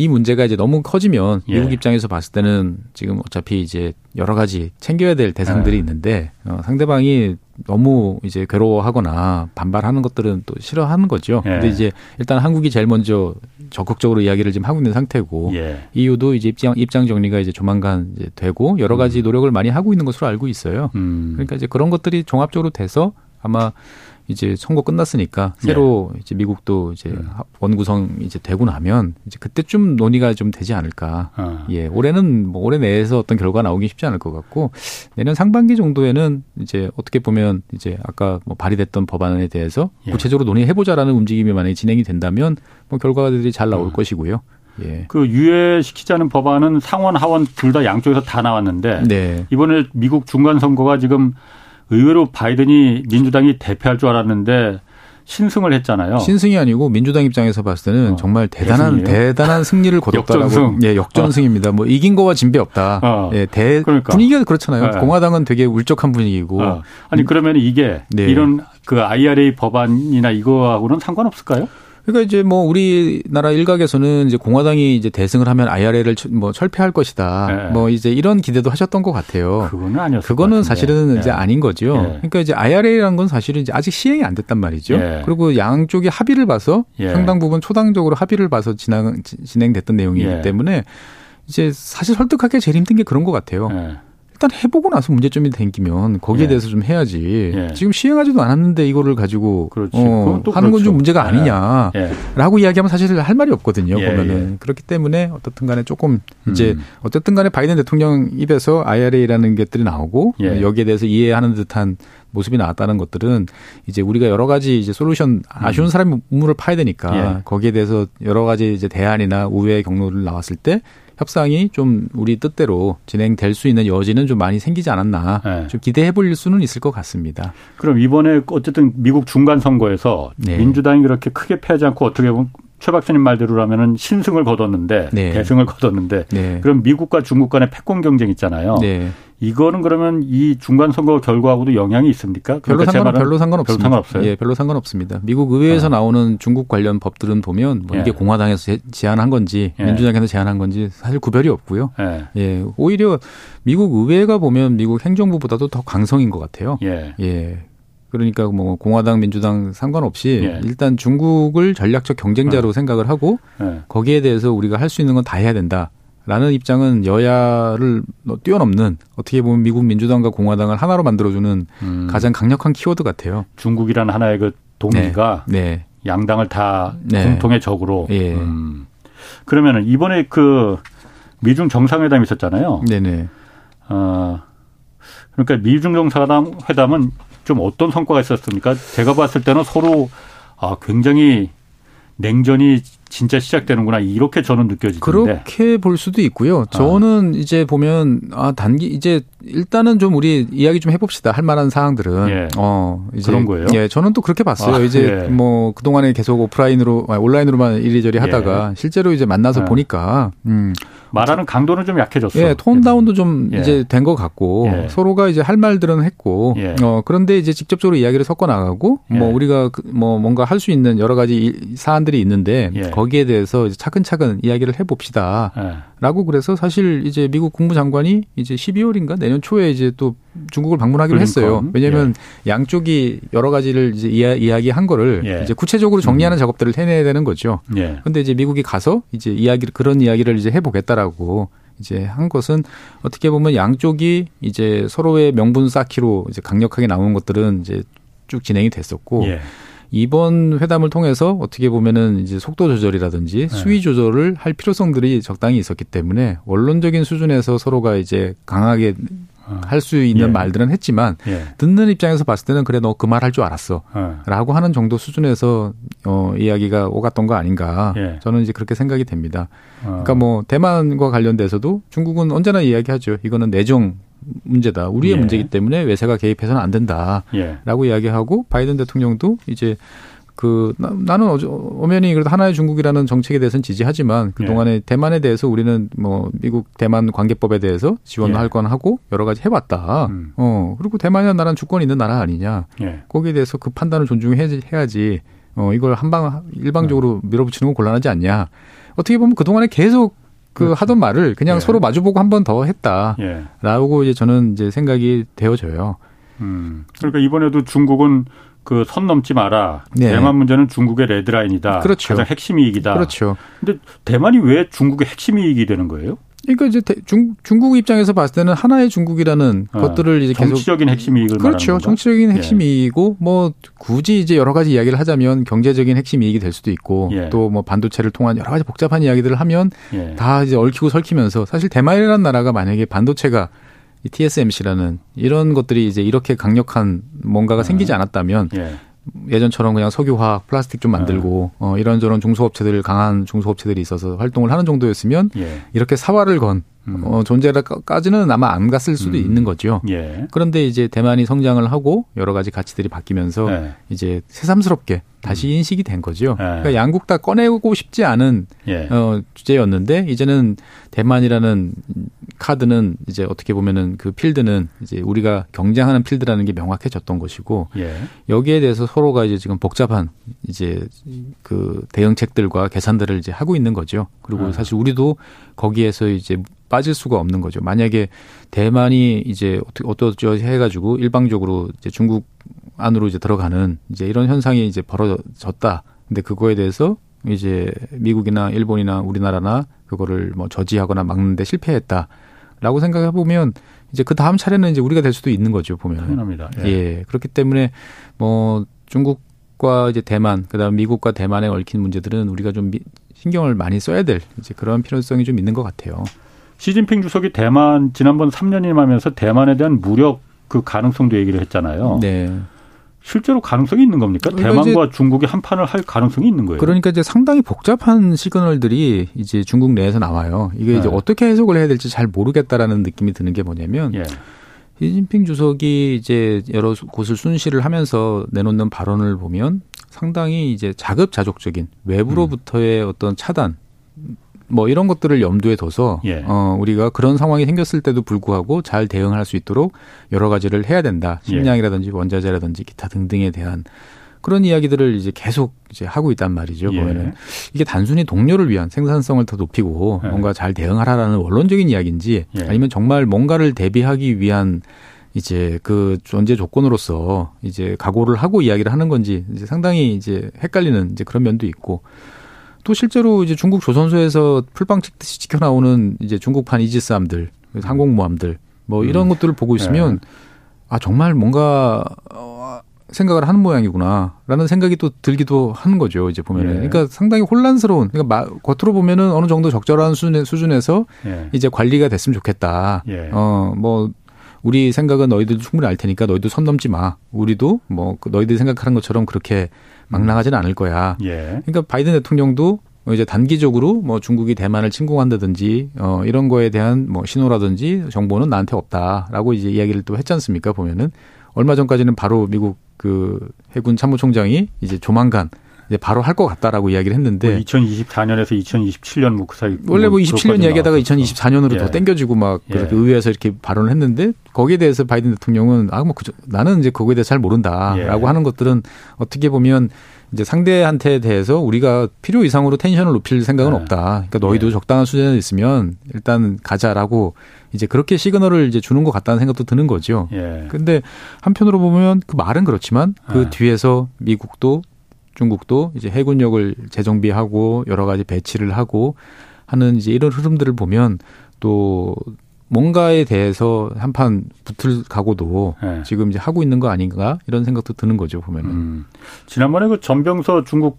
이 문제가 이제 너무 커지면 예. 미국 입장에서 봤을 때는 지금 어차피 이제 여러 가지 챙겨야 될 대상들이 예. 있는데 어, 상대방이 너무 이제 괴로워하거나 반발하는 것들은 또 싫어하는 거죠. 예. 근데 이제 일단 한국이 제일 먼저 적극적으로 이야기를 지금 하고 있는 상태고 예. 이유도 이제 입장 입장 정리가 이제 조만간 이제 되고 여러 가지 음. 노력을 많이 하고 있는 것으로 알고 있어요. 음. 그러니까 이제 그런 것들이 종합적으로 돼서 아마 이제 선거 끝났으니까 새로 네. 이제 미국도 이제 음. 원 구성 이제 되고 나면 이제 그때쯤 논의가 좀 되지 않을까. 어. 예, 올해는 뭐 올해 내에서 어떤 결과 나오기 쉽지 않을 것 같고 내년 상반기 정도에는 이제 어떻게 보면 이제 아까 뭐 발의됐던 법안에 대해서 예. 구체적으로 논의해 보자라는 움직임이 만약에 진행이 된다면 뭐 결과들이 잘 나올 어. 것이고요. 예. 그 유예시키자는 법안은 상원 하원 둘 다 양쪽에서 다 나왔는데 네. 이번에 미국 중간 선거가 지금 의외로 바이든이 민주당이 대패할 줄 알았는데 신승을 했잖아요. 신승이 아니고 민주당 입장에서 봤을 때는 어, 정말 대단한 대승이에요? 대단한 승리를 거뒀다라고. 역전승. 예, 역전승입니다. 어. 뭐 이긴 거와 진배 없다. 어. 예, 대 그러니까. 분위기가 그렇잖아요. 네. 공화당은 되게 울적한 분위기고. 어. 아니 그러면 이게 네. 이런 그 IRA 법안이나 이거하고는 상관없을까요? 그러니까 이제 뭐 우리나라 일각에서는 이제 공화당이 이제 대승을 하면 IRA를 뭐 철폐할 것이다. 네. 뭐 이제 이런 기대도 하셨던 것 같아요. 그거는 아니었어요. 그거는 사실은 네. 이제 아닌 거죠. 네. 그러니까 이제 IRA라는 건 사실은 이제 아직 시행이 안 됐단 말이죠. 네. 그리고 양쪽이 합의를 봐서 예. 상당 부분 초당적으로 합의를 봐서 진행 진행됐던 내용이기 예. 때문에 이제 사실 설득하기 제일 힘든 게 그런 것 같아요. 예. 일단 해보고 나서 문제점이 생기면 거기에 예. 대해서 좀 해야지. 예. 지금 시행하지도 않았는데 이거를 가지고 그렇지. 어, 하는 건좀 그렇죠. 문제가 예. 아니냐라고 예. 이야기하면 사실 할 말이 없거든요. 예, 보면은 그렇기 때문에 어떻든 간에 조금 이제 음. 어쨌든 간에 바이든 대통령 입에서 IRA라는 것들이 나오고 여기에 대해서 이해하는 듯한 모습이 나왔다는 것들은 이제 우리가 여러 가지 이제 솔루션 아쉬운 음. 사람이 우물을 파야 되니까 거기에 대해서 여러 가지 이제 대안이나 우회의 경로를 나왔을 때 협상이 좀 우리 뜻대로 진행될 수 있는 여지는 좀 많이 생기지 않았나 네. 좀 기대해 볼 수는 있을 것 같습니다. 그럼 이번에 어쨌든 미국 중간 선거에서 네. 민주당이 그렇게 크게 패하지 않고 어떻게 보면 최 박사님 말대로라면은 신승을 거뒀는데 네. 대승을 거뒀는데 네. 그럼 미국과 중국 간의 패권 경쟁 있잖아요. 네. 이거는 그러면 이 중간 선거 결과하고도 영향이 있습니까? 별로 상관 별로 상관없습니다. 별로 상관없어요. 예, 별로 상관없습니다. 미국 의회에서 어. 나오는 중국 관련 법들은 보면 뭐 이게 예. 공화당에서 제안한 건지 예. 민주당에서 제안한 건지 사실 구별이 없고요. 예. 예. 오히려 미국 의회가 보면 미국 행정부보다도 더 강성인 것 같아요. 예. 예. 그러니까 뭐 공화당 민주당 상관없이 예. 일단 중국을 전략적 경쟁자로 어. 생각을 하고 예. 거기에 대해서 우리가 할 수 있는 건 다 해야 된다. 라는 입장은 여야를 뛰어넘는 어떻게 보면 미국 민주당과 공화당을 하나로 만들어주는 음. 가장 강력한 키워드 같아요. 중국이라는 하나의 그 동기가 네. 네. 양당을 다 네. 공통의 적으로. 예. 음. 그러면은 이번에 그 미중 정상회담 있었잖아요. 네네. 어, 그러니까 미중 정상회담 회담은 좀 어떤 성과가 있었습니까? 제가 봤을 때는 서로 아, 굉장히 냉전이 진짜 시작되는구나 이렇게 저는 느껴지는데 그렇게 볼 수도 있고요. 저는 아. 이제 보면 아 단기 이제 일단은 좀 우리 이야기 좀 해봅시다 할 만한 사항들은 예. 어 이제 그런 거예요. 예, 저는 또 그렇게 봤어요. 아, 이제 예. 뭐 그 동안에 계속 오프라인으로 온라인으로만 이리저리 하다가 예. 실제로 이제 만나서 예. 보니까 음 말하는 강도는 좀 약해졌어요. 예, 톤 다운도 좀 예. 이제 된 것 같고 예. 서로가 이제 할 말들은 했고 예. 어 그런데 이제 직접적으로 이야기를 섞어 나가고 뭐 예. 우리가 그뭐 뭔가 할 수 있는 여러 가지 사안들이 있는데 예. 거기에 대해서 차근차근 이야기를 해 봅시다. 예. 라고 그래서 사실 이제 미국 국무장관이 이제 12월인가 내년 초에 이제 또 중국을 방문하기로 그러니까. 했어요. 왜냐하면 예. 양쪽이 여러 가지를 이제 이야, 기한 거를 예. 이제 구체적으로 정리하는 음. 작업들을 해내야 되는 거죠. 그런데 예. 이제 미국이 가서 이제 이야기 그런 이야기를 이제 해보겠다라고 이제 한 것은 어떻게 보면 양쪽이 이제 서로의 명분 쌓기로 이제 강력하게 나오는 것들은 이제 쭉 진행이 됐었고. 예. 이번 회담을 통해서 어떻게 보면은 이제 속도 조절이라든지 네. 수위 조절을 할 필요성들이 적당히 있었기 때문에 원론적인 수준에서 서로가 이제 강하게 할수 있는 예. 말들은 했지만 예. 듣는 입장에서 봤을 때는 그래 너 그 말 할 줄 알았어. 어. 라고 하는 정도 수준에서 어 이야기가 오갔던 거 아닌가. 예. 저는 이제 그렇게 생각이 됩니다. 어. 그러니까 뭐 대만과 관련돼서도 중국은 언제나 이야기하죠. 이거는 내정 문제다. 우리의 예. 문제이기 때문에 외세가 개입해서는 안 된다라고 예. 이야기하고 바이든 대통령도 이제 그 나, 나는 어저, 엄연히 그래도 하나의 중국이라는 정책에 대해서는 지지하지만 그 동안에 예. 대만에 대해서 우리는 뭐 미국 대만 관계법에 대해서 지원할 예. 건 하고 여러 가지 해봤다. 음. 어 그리고 대만이라는 나라는 주권이 있는 나라 아니냐. 예. 거기에 대해서 그 판단을 존중해야지. 어 이걸 한방 일방적으로 음. 밀어붙이는 건 곤란하지 않냐. 어떻게 보면 그 동안에 계속 그 그렇죠. 하던 말을 그냥 예. 서로 마주보고 한 번 더 했다라고 예. 이제 저는 이제 생각이 되어져요. 음. 그러니까 이번에도 중국은 그 선 넘지 마라. 네. 대만 문제는 중국의 레드라인이다. 그렇죠. 가장 핵심 이익이다. 그렇죠. 근데 대만이 왜 중국의 핵심 이익이 되는 거예요? 그러니까 이제 중, 중국 입장에서 봤을 때는 하나의 중국이라는 어, 것들을 이제 정치적인 계속 핵심 이익을 그렇죠. 정치적인 핵심 예. 이익이고 뭐 굳이 이제 여러 가지 이야기를 하자면 경제적인 핵심 이익이 될 수도 있고 예. 또뭐 반도체를 통한 여러 가지 복잡한 이야기들을 하면 예. 다 이제 얽히고 설키면서 사실 대만이라는 나라가 만약에 반도체가 이 TSMC라는 이런 것들이 이제 이렇게 강력한 뭔가가 아. 생기지 않았다면 예. 예전처럼 그냥 석유화학, 플라스틱 좀 만들고 어, 이런저런 중소업체들 강한 중소업체들이 있어서 활동을 하는 정도였으면 예. 이렇게 사활을 건 음. 어, 존재까지는 아마 안 갔을 수도 음. 있는 거죠. 예. 그런데 이제 대만이 성장을 하고 여러 가지 가치들이 바뀌면서 예. 이제 새삼스럽게 다시 음. 인식이 된 거죠. 예. 그러니까 양국 다 꺼내고 싶지 않은 예. 어, 주제였는데 이제는 대만이라는 카드는 이제 어떻게 보면은 그 필드는 이제 우리가 경쟁하는 필드라는 게 명확해졌던 것이고 예. 여기에 대해서 서로가 이제 지금 복잡한 이제 그 대응책들과 계산들을 이제 하고 있는 거죠. 그리고 아. 사실 우리도 거기에서 이제 빠질 수가 없는 거죠. 만약에 대만이 이제 어떠저 해가지고 일방적으로 이제 중국 안으로 이제 들어가는 이제 이런 현상이 이제 벌어졌다. 근데 그거에 대해서 이제 미국이나 일본이나 우리나라나 그거를 뭐 저지하거나 막는데 실패했다. 라고 생각해 보면 이제 그 다음 차례는 이제 우리가 될 수도 있는 거죠, 보면. 당연합니다. 예. 예. 그렇기 때문에 뭐 중국과 이제 대만, 그다음 미국과 대만에 얽힌 문제들은 우리가 좀 신경을 많이 써야 될 이제 그런 필요성이 좀 있는 것 같아요. 시진핑 주석이 대만 지난번 3년임 하면서 대만에 대한 무력 그 가능성도 얘기를 했잖아요. 네. 실제로 가능성이 있는 겁니까? 대만과 중국이 한 판을 할 가능성이 있는 거예요. 그러니까 이제 상당히 복잡한 시그널들이 이제 중국 내에서 나와요. 이게 이제 네. 어떻게 해석을 해야 될지 잘 모르겠다라는 느낌이 드는 게 뭐냐면 예. 시진핑 주석이 이제 여러 곳을 순시를 하면서 내놓는 발언을 보면 상당히 이제 자급자족적인 외부로부터의 음. 어떤 차단 뭐 이런 것들을 염두에 둬서 예. 어 우리가 그런 상황이 생겼을 때도 불구하고 잘 대응할 수 있도록 여러 가지를 해야 된다. 예. 식량이라든지 원자재라든지 기타 등등에 대한 그런 이야기들을 이제 계속 이제 하고 있단 말이죠. 예. 보면은 이게 단순히 동료를 위한 생산성을 더 높이고 예. 뭔가 잘 대응하라라는 원론적인 이야기인지 예. 아니면 정말 뭔가를 대비하기 위한 이제 그 존재 조건으로서 이제 각오를 하고 이야기를 하는 건지 이제 상당히 이제 헷갈리는 이제 그런 면도 있고 또 실제로 이제 중국 조선소에서 풀빵 찍듯이 지켜 나오는 이제 중국판 이지스함들, 항공모함들 뭐 이런 음. 것들을 보고 있으면 네. 아 정말 뭔가 어, 생각을 하는 모양이구나라는 생각이 또 들기도 하는 거죠. 이제 보면은 네. 그러니까 상당히 혼란스러운 그러니까 마, 겉으로 보면은 어느 정도 적절한 수준의, 수준에서 네. 이제 관리가 됐으면 좋겠다. 예. 어 뭐 우리 생각은 너희들 충분히 알 테니까 너희도 선 넘지 마. 우리도 뭐그 너희들이 생각하는 것처럼 그렇게 망랑하지는 않을 거야. 예. 그러니까 바이든 대통령도 이제 단기적으로 뭐 중국이 대만을 침공한다든지 어 이런 거에 대한 뭐 신호라든지 정보는 나한테 없다라고 이제 이야기를 또 했지 않습니까? 보면은 얼마 전까지는 바로 미국 그 해군 참모총장이 이제 조만간 이제 바로 할 것 같다라고 이야기를 했는데 뭐 2024년에서 2027년 뭐그 사이 원래 뭐 27년 이야기하다가 2024년으로 예. 더 땡겨지고 막 예. 의회에서 이렇게 발언을 했는데 거기에 대해서 바이든 대통령은 아뭐 그저 나는 이제 거기에 대해서 잘 모른다라고 예. 하는 것들은 어떻게 보면 이제 상대한테 대해서 우리가 필요 이상으로 텐션을 높일 생각은 네. 없다. 그러니까 너희도 예. 적당한 수준에 있으면 일단 가자라고 이제 그렇게 시그널을 이제 주는 것 같다는 생각도 드는 거죠. 예. 근데 한편으로 보면 그 말은 그렇지만 그 예. 뒤에서 미국도 중국도 이제 해군력을 재정비하고 여러 가지 배치를 하고 하는 이제 이런 흐름들을 보면 또 뭔가에 대해서 한판 붙을 각오도 네. 지금 이제 하고 있는 거 아닌가 이런 생각도 드는 거죠 보면은. 음. 지난번에 그 전병서 중국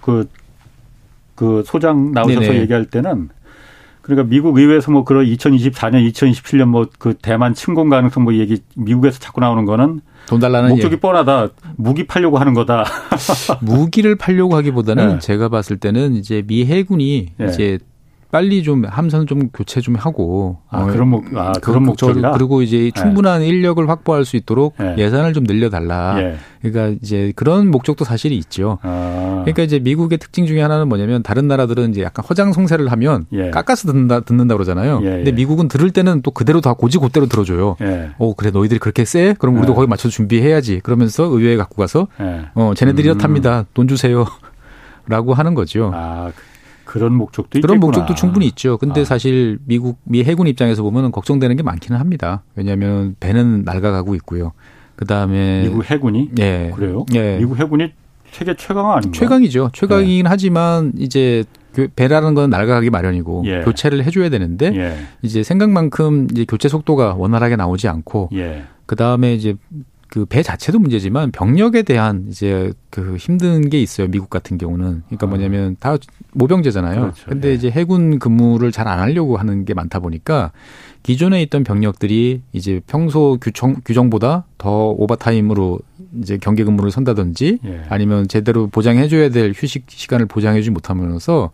그, 그 소장 나오셔서 네네. 얘기할 때는 그러니까 미국 의회에서 뭐 그런 2024년, 2027년 뭐 그 대만 침공 가능성 뭐 얘기 미국에서 자꾸 나오는 거는 돈 달라는 목적이 예. 뻔하다. 무기 팔려고 하는 거다. 무기를 팔려고 하기보다는 네. 제가 봤을 때는 이제 미 해군이 네. 이제 빨리 좀 함선 좀 교체 좀 하고 아 어, 그런 목 아, 그, 런 목적이라 그리고 이제 네. 충분한 네. 인력을 확보할 수 있도록 네. 예산을 좀 늘려달라. 예. 그러니까 이제 그런 목적도 사실이 있죠. 아. 그러니까 이제 미국의 특징 중에 하나는 뭐냐면 다른 나라들은 이제 약간 허장성세를 하면 예. 깎아서 듣는다 듣는다 그러잖아요. 예, 근데 예. 미국은 들을 때는 또 그대로 다 고지 곧대로 들어줘요. 예. 어 그래 너희들이 그렇게 세? 그럼 우리도 예. 거기 맞춰서 준비해야지. 그러면서 의회에 갖고 가서 어 쟤네들이 음. 이렇답니다. 돈 주세요. 라고 하는 거죠. 아, 그런 목적도 그런 목적도 충분히 있죠. 근데 아. 사실 미국 미 해군 입장에서 보면 걱정되는 게 많기는 합니다. 왜냐하면 배는 낡아가고 있고요. 그 다음에 미국 해군이 예 그래요? 예 미국 해군이 세계 최강 아닌가요? 최강이죠. 최강이긴 네. 하지만 이제 그 배라는 건 낡아가기 마련이고 예. 교체를 해줘야 되는데 예. 이제 생각만큼 이제 교체 속도가 원활하게 나오지 않고 예. 그 다음에 이제 그 배 자체도 문제지만 병력에 대한 이제 그 힘든 게 있어요. 미국 같은 경우는. 그러니까 아. 뭐냐면 다 모병제잖아요. 그렇죠. 근데 예. 이제 해군 근무를 잘 안 하려고 하는 게 많다 보니까 기존에 있던 병력들이 이제 평소 규정 규정보다 더 오버타임으로 이제 경계 근무를 선다든지 예. 아니면 제대로 보장해 줘야 될 휴식 시간을 보장해 주지 못하면서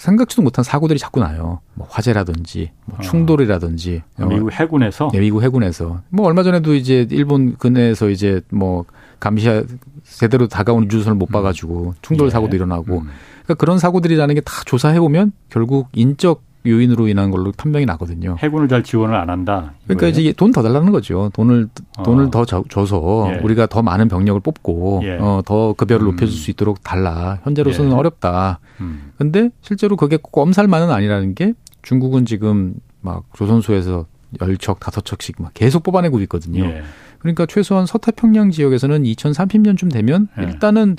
생각지도 못한 사고들이 자꾸 나요. 뭐 화재라든지 뭐 아. 충돌이라든지 어. 미국 해군에서 네, 미국 해군에서 뭐 얼마 전에도 이제 일본 근해에서 이제 뭐 감시하 제대로 다가온 유조선을 못 음. 봐가지고 충돌 예. 사고도 일어나고 음. 그러니까 그런 사고들이라는 게 다 조사해 보면 결국 인적 요인으로 인한 걸로 판명이 나거든요. 해군을 잘 지원을 안 한다. 그러니까 이제 돈 더 달라는 거죠. 돈을 돈을 어. 더 줘서 예. 우리가 더 많은 병력을 뽑고 예. 어, 더 급여를 음. 높여줄 수 있도록 달라. 현재로서는 예. 어렵다. 음. 근데 실제로 그게 꼭 엄살만은 아니라는 게 중국은 지금 막 조선소에서 열 척 다섯 척씩 막 계속 뽑아내고 있거든요. 예. 그러니까 최소한 서태평양 지역에서는 2030년쯤 되면 예. 일단은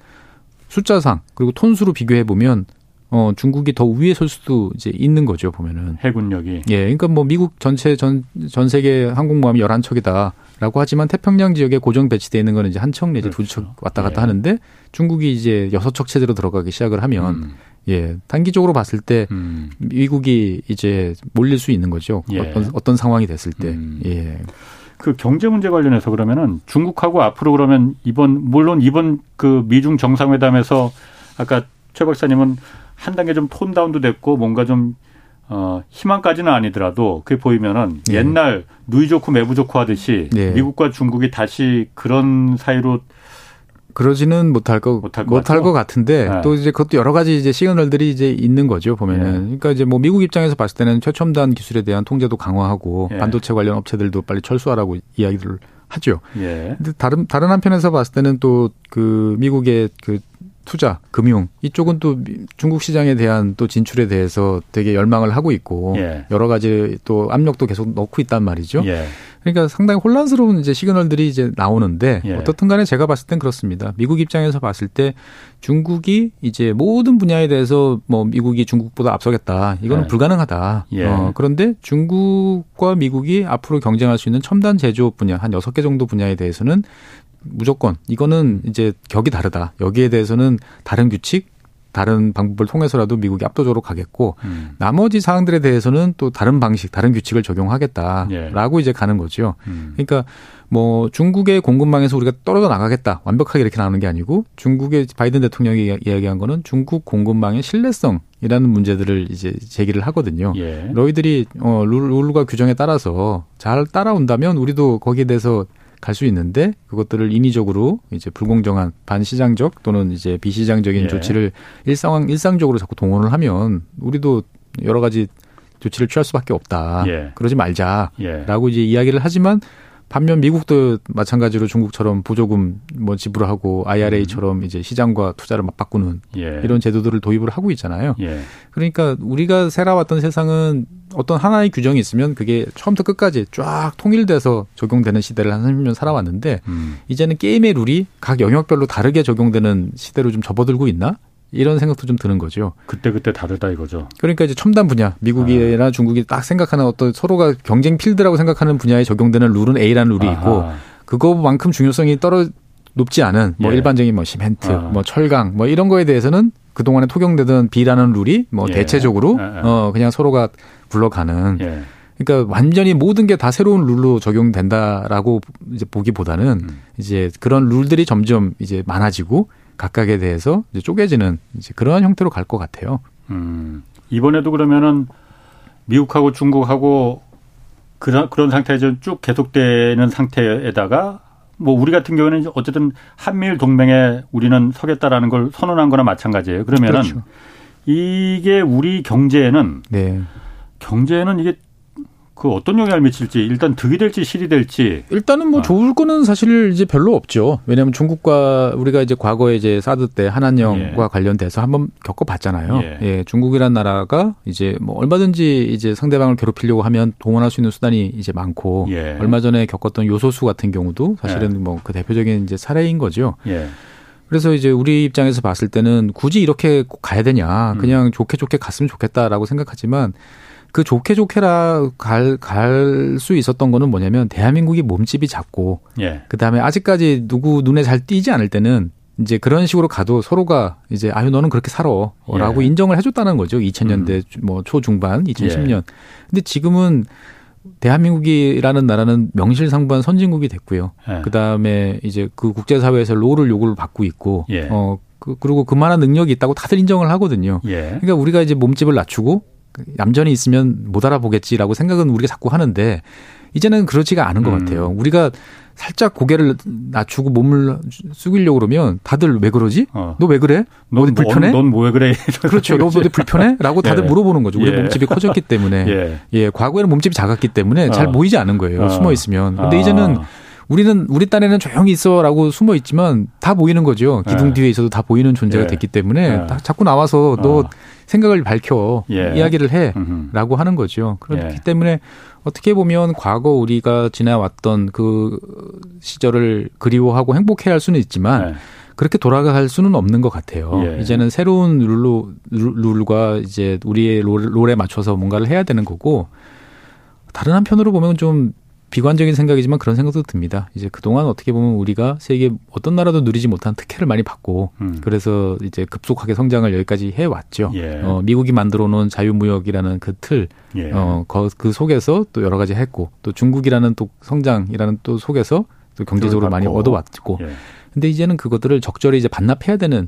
숫자상 그리고 톤수로 비교해 보면 어, 중국이 더 위에 설 수도 이제 있는 거죠, 보면은. 해군력이. 예. 그러니까 뭐 미국 전체 전, 전 세계 항공모함이 11척이다. 라고 하지만 태평양 지역에 고정 배치되어 있는 거는 이제 한 척 내지 그렇죠. 두척 왔다 갔다 예. 하는데 중국이 이제 여섯 척 체제로 들어가기 시작을 하면 음. 예. 단기적으로 봤을 때 음. 미국이 이제 몰릴 수 있는 거죠. 예. 어떤, 어떤 상황이 됐을 때. 음. 예. 그 경제 문제 관련해서 그러면은 중국하고 앞으로 그러면 이번 물론 이번 그 미중 정상회담에서 아까 최 박사님은 한 단계 좀 톤다운도 됐고 뭔가 좀 어, 희망까지는 아니더라도 그게 보이면은 네. 옛날 누이 좋고 매부 좋고 하듯이 네. 미국과 중국이 다시 그런 사이로 그러지는 못할 거 못할 것, 못할 것 같은데 네. 또 이제 그것도 여러 가지 이제 시그널들이 이제 있는 거죠 보면은 네. 그러니까 이제 뭐 미국 입장에서 봤을 때는 최첨단 기술에 대한 통제도 강화하고 네. 반도체 관련 업체들도 빨리 철수하라고 이야기를 하죠. 예. 근데 다른 다른 한편에서 봤을 때는 또 그 미국의 그 투자, 금융 이쪽은 또 중국 시장에 대한 또 진출에 대해서 되게 열망을 하고 있고 예. 여러 가지 또 압력도 계속 넣고 있단 말이죠. 예. 그러니까 상당히 혼란스러운 이제 시그널들이 이제 나오는데 예. 어떻든 간에 제가 봤을 땐 그렇습니다. 미국 입장에서 봤을 때 중국이 이제 모든 분야에 대해서 뭐 미국이 중국보다 앞서겠다. 이거는 예. 불가능하다. 예. 어, 그런데 중국과 미국이 앞으로 경쟁할 수 있는 첨단 제조 분야 한 여섯 개 정도 분야에 대해서는 무조건 이거는 이제 격이 다르다. 여기에 대해서는 다른 규칙, 다른 방법을 통해서라도 미국이 압도적으로 가겠고 음. 나머지 사항들에 대해서는 또 다른 방식, 다른 규칙을 적용하겠다라고 예. 이제 가는 거죠. 음. 그러니까 뭐 중국의 공급망에서 우리가 떨어져 나가겠다 완벽하게 이렇게 나오는 게 아니고 중국의 바이든 대통령이 이야기한 거는 중국 공급망의 신뢰성 이라는 문제들을 이제 제기를 하거든요. 예. 너희들이 어 룰과 규정에 따라서 잘 따라온다면 우리도 거기에 대해서 갈 수 있는데 그것들을 인위적으로 이제 불공정한 반시장적 또는 이제 비시장적인 예. 조치를 일상 일상적으로 자꾸 동원을 하면 우리도 여러 가지 조치를 취할 수밖에 없다. 예. 그러지 말자라고 예. 이제 이야기를 하지만 반면 미국도 마찬가지로 중국처럼 보조금 뭐 지불하고 IRA처럼 음. 이제 시장과 투자를 맞바꾸는 예. 이런 제도들을 도입을 하고 있잖아요. 예. 그러니까 우리가 살아왔던 세상은 어떤 하나의 규정이 있으면 그게 처음부터 끝까지 쫙 통일돼서 적용되는 시대를 한 30년 살아왔는데 음. 이제는 게임의 룰이 각 영역별로 다르게 적용되는 시대로 좀 접어들고 있나? 이런 생각도 좀 드는 거죠. 그때 그때 다르다 이거죠. 그러니까 이제 첨단 분야, 미국이나 아. 중국이 딱 생각하는 어떤 서로가 경쟁 필드라고 생각하는 분야에 적용되는 룰은 A라는 룰이 아하. 있고 그거만큼 중요성이 떨어 높지 않은 뭐 예. 일반적인 뭐 시멘트, 아. 뭐 철강 뭐 이런 거에 대해서는 그 동안에 토경되던 B라는 룰이 뭐 예. 대체적으로 예, 예. 어 그냥 서로가 굴러가는 예. 그러니까 완전히 모든 게 다 새로운 룰로 적용된다라고 이제 보기보다는 음. 이제 그런 룰들이 점점 이제 많아지고 각각에 대해서 이제 쪼개지는 이제 그러한 형태로 갈 것 같아요. 음. 이번에도 그러면은 미국하고 중국하고 그런 그런 상태에서 쭉 계속되는 상태에다가 뭐 우리 같은 경우는 어쨌든 한미일 동맹에 우리는 서겠다라는 걸 선언한 거나 마찬가지예요. 그러면은 그렇죠. 이게 우리 경제에는 네. 경제에는 이게 그 어떤 영향을 미칠지 일단 득이 될지 실이 될지 일단은 뭐 아. 좋을 거는 사실 이제 별로 없죠. 왜냐하면 중국과 우리가 이제 과거에 이제 사드 때 한한령과 예. 관련돼서 한번 겪어봤잖아요. 예. 예. 중국이란 나라가 이제 뭐 얼마든지 이제 상대방을 괴롭히려고 하면 동원할 수 있는 수단이 이제 많고 예. 얼마 전에 겪었던 요소수 같은 경우도 사실은 예. 뭐그 대표적인 이제 사례인 거죠. 예. 그래서 이제 우리 입장에서 봤을 때는 굳이 이렇게 꼭 가야 되냐, 음. 그냥 음. 좋게 좋게 갔으면 좋겠다라고 생각하지만 그 좋게 좋게라 갈 갈 수 있었던 거는 뭐냐면 대한민국이 몸집이 작고 예. 그다음에 아직까지 누구 눈에 잘 띄지 않을 때는 이제 그런 식으로 가도 서로가 이제 아유 너는 그렇게 살아라고 예. 인정을 해줬다는 거죠. 2000년대 음. 뭐 초중반 2010년. 예. 근데 지금은 대한민국이라는 나라는 명실상부한 선진국이 됐고요. 예. 그다음에 이제 그 국제사회에서 롤을 요구를 받고 있고 예. 어 그, 그리고 그만한 능력이 있다고 다들 인정을 하거든요. 예. 그러니까 우리가 이제 몸집을 낮추고 얌전히 있으면 못 알아보겠지라고 생각은 우리가 자꾸 하는데 이제는 그렇지가 않은 것 음. 같아요. 우리가 살짝 고개를 낮추고 몸을 숙이려고 그러면 다들 왜 그러지? 어. 너왜 그래? 너 어디 불편해? 넌 뭐 왜 그래? 그렇죠. 너 어디 불편해? 라고 다들 예. 물어보는 거죠. 우리 예. 몸집이 커졌기 때문에. 예. 예. 과거에는 몸집이 작았기 때문에 어. 잘 보이지 않은 거예요. 어. 숨어 있으면. 근데 어. 이제는 우리는 우리 딴에는 조용히 있어라고 숨어 있지만 다 보이는 거죠. 기둥 예. 뒤에 있어도 다 보이는 존재가 예. 됐기 때문에 예. 자꾸 나와서 너 어. 생각을 밝혀 예. 이야기를 해라고 하는 거죠. 그렇기 예. 때문에 어떻게 보면 과거 우리가 지나왔던 그 시절을 그리워하고 행복해할 수는 있지만 그렇게 돌아갈 수는 없는 것 같아요. 예. 이제는 새로운 룰로 룰과 이제 우리의 롤, 롤에 맞춰서 뭔가를 해야 되는 거고 다른 한편으로 보면 좀 비관적인 생각이지만 그런 생각도 듭니다. 이제 그동안 어떻게 보면 우리가 세계 어떤 나라도 누리지 못한 특혜를 많이 받고 음. 그래서 이제 급속하게 성장을 여기까지 해 왔죠. 예. 어, 미국이 만들어 놓은 자유무역이라는 그 틀, 예. 어, 그 속에서 또 여러 가지 했고 또 중국이라는 또 성장이라는 또 속에서 또 경제적으로 많이 얻어왔고. 예. 근데 이제는 그것들을 적절히 이제 반납해야 되는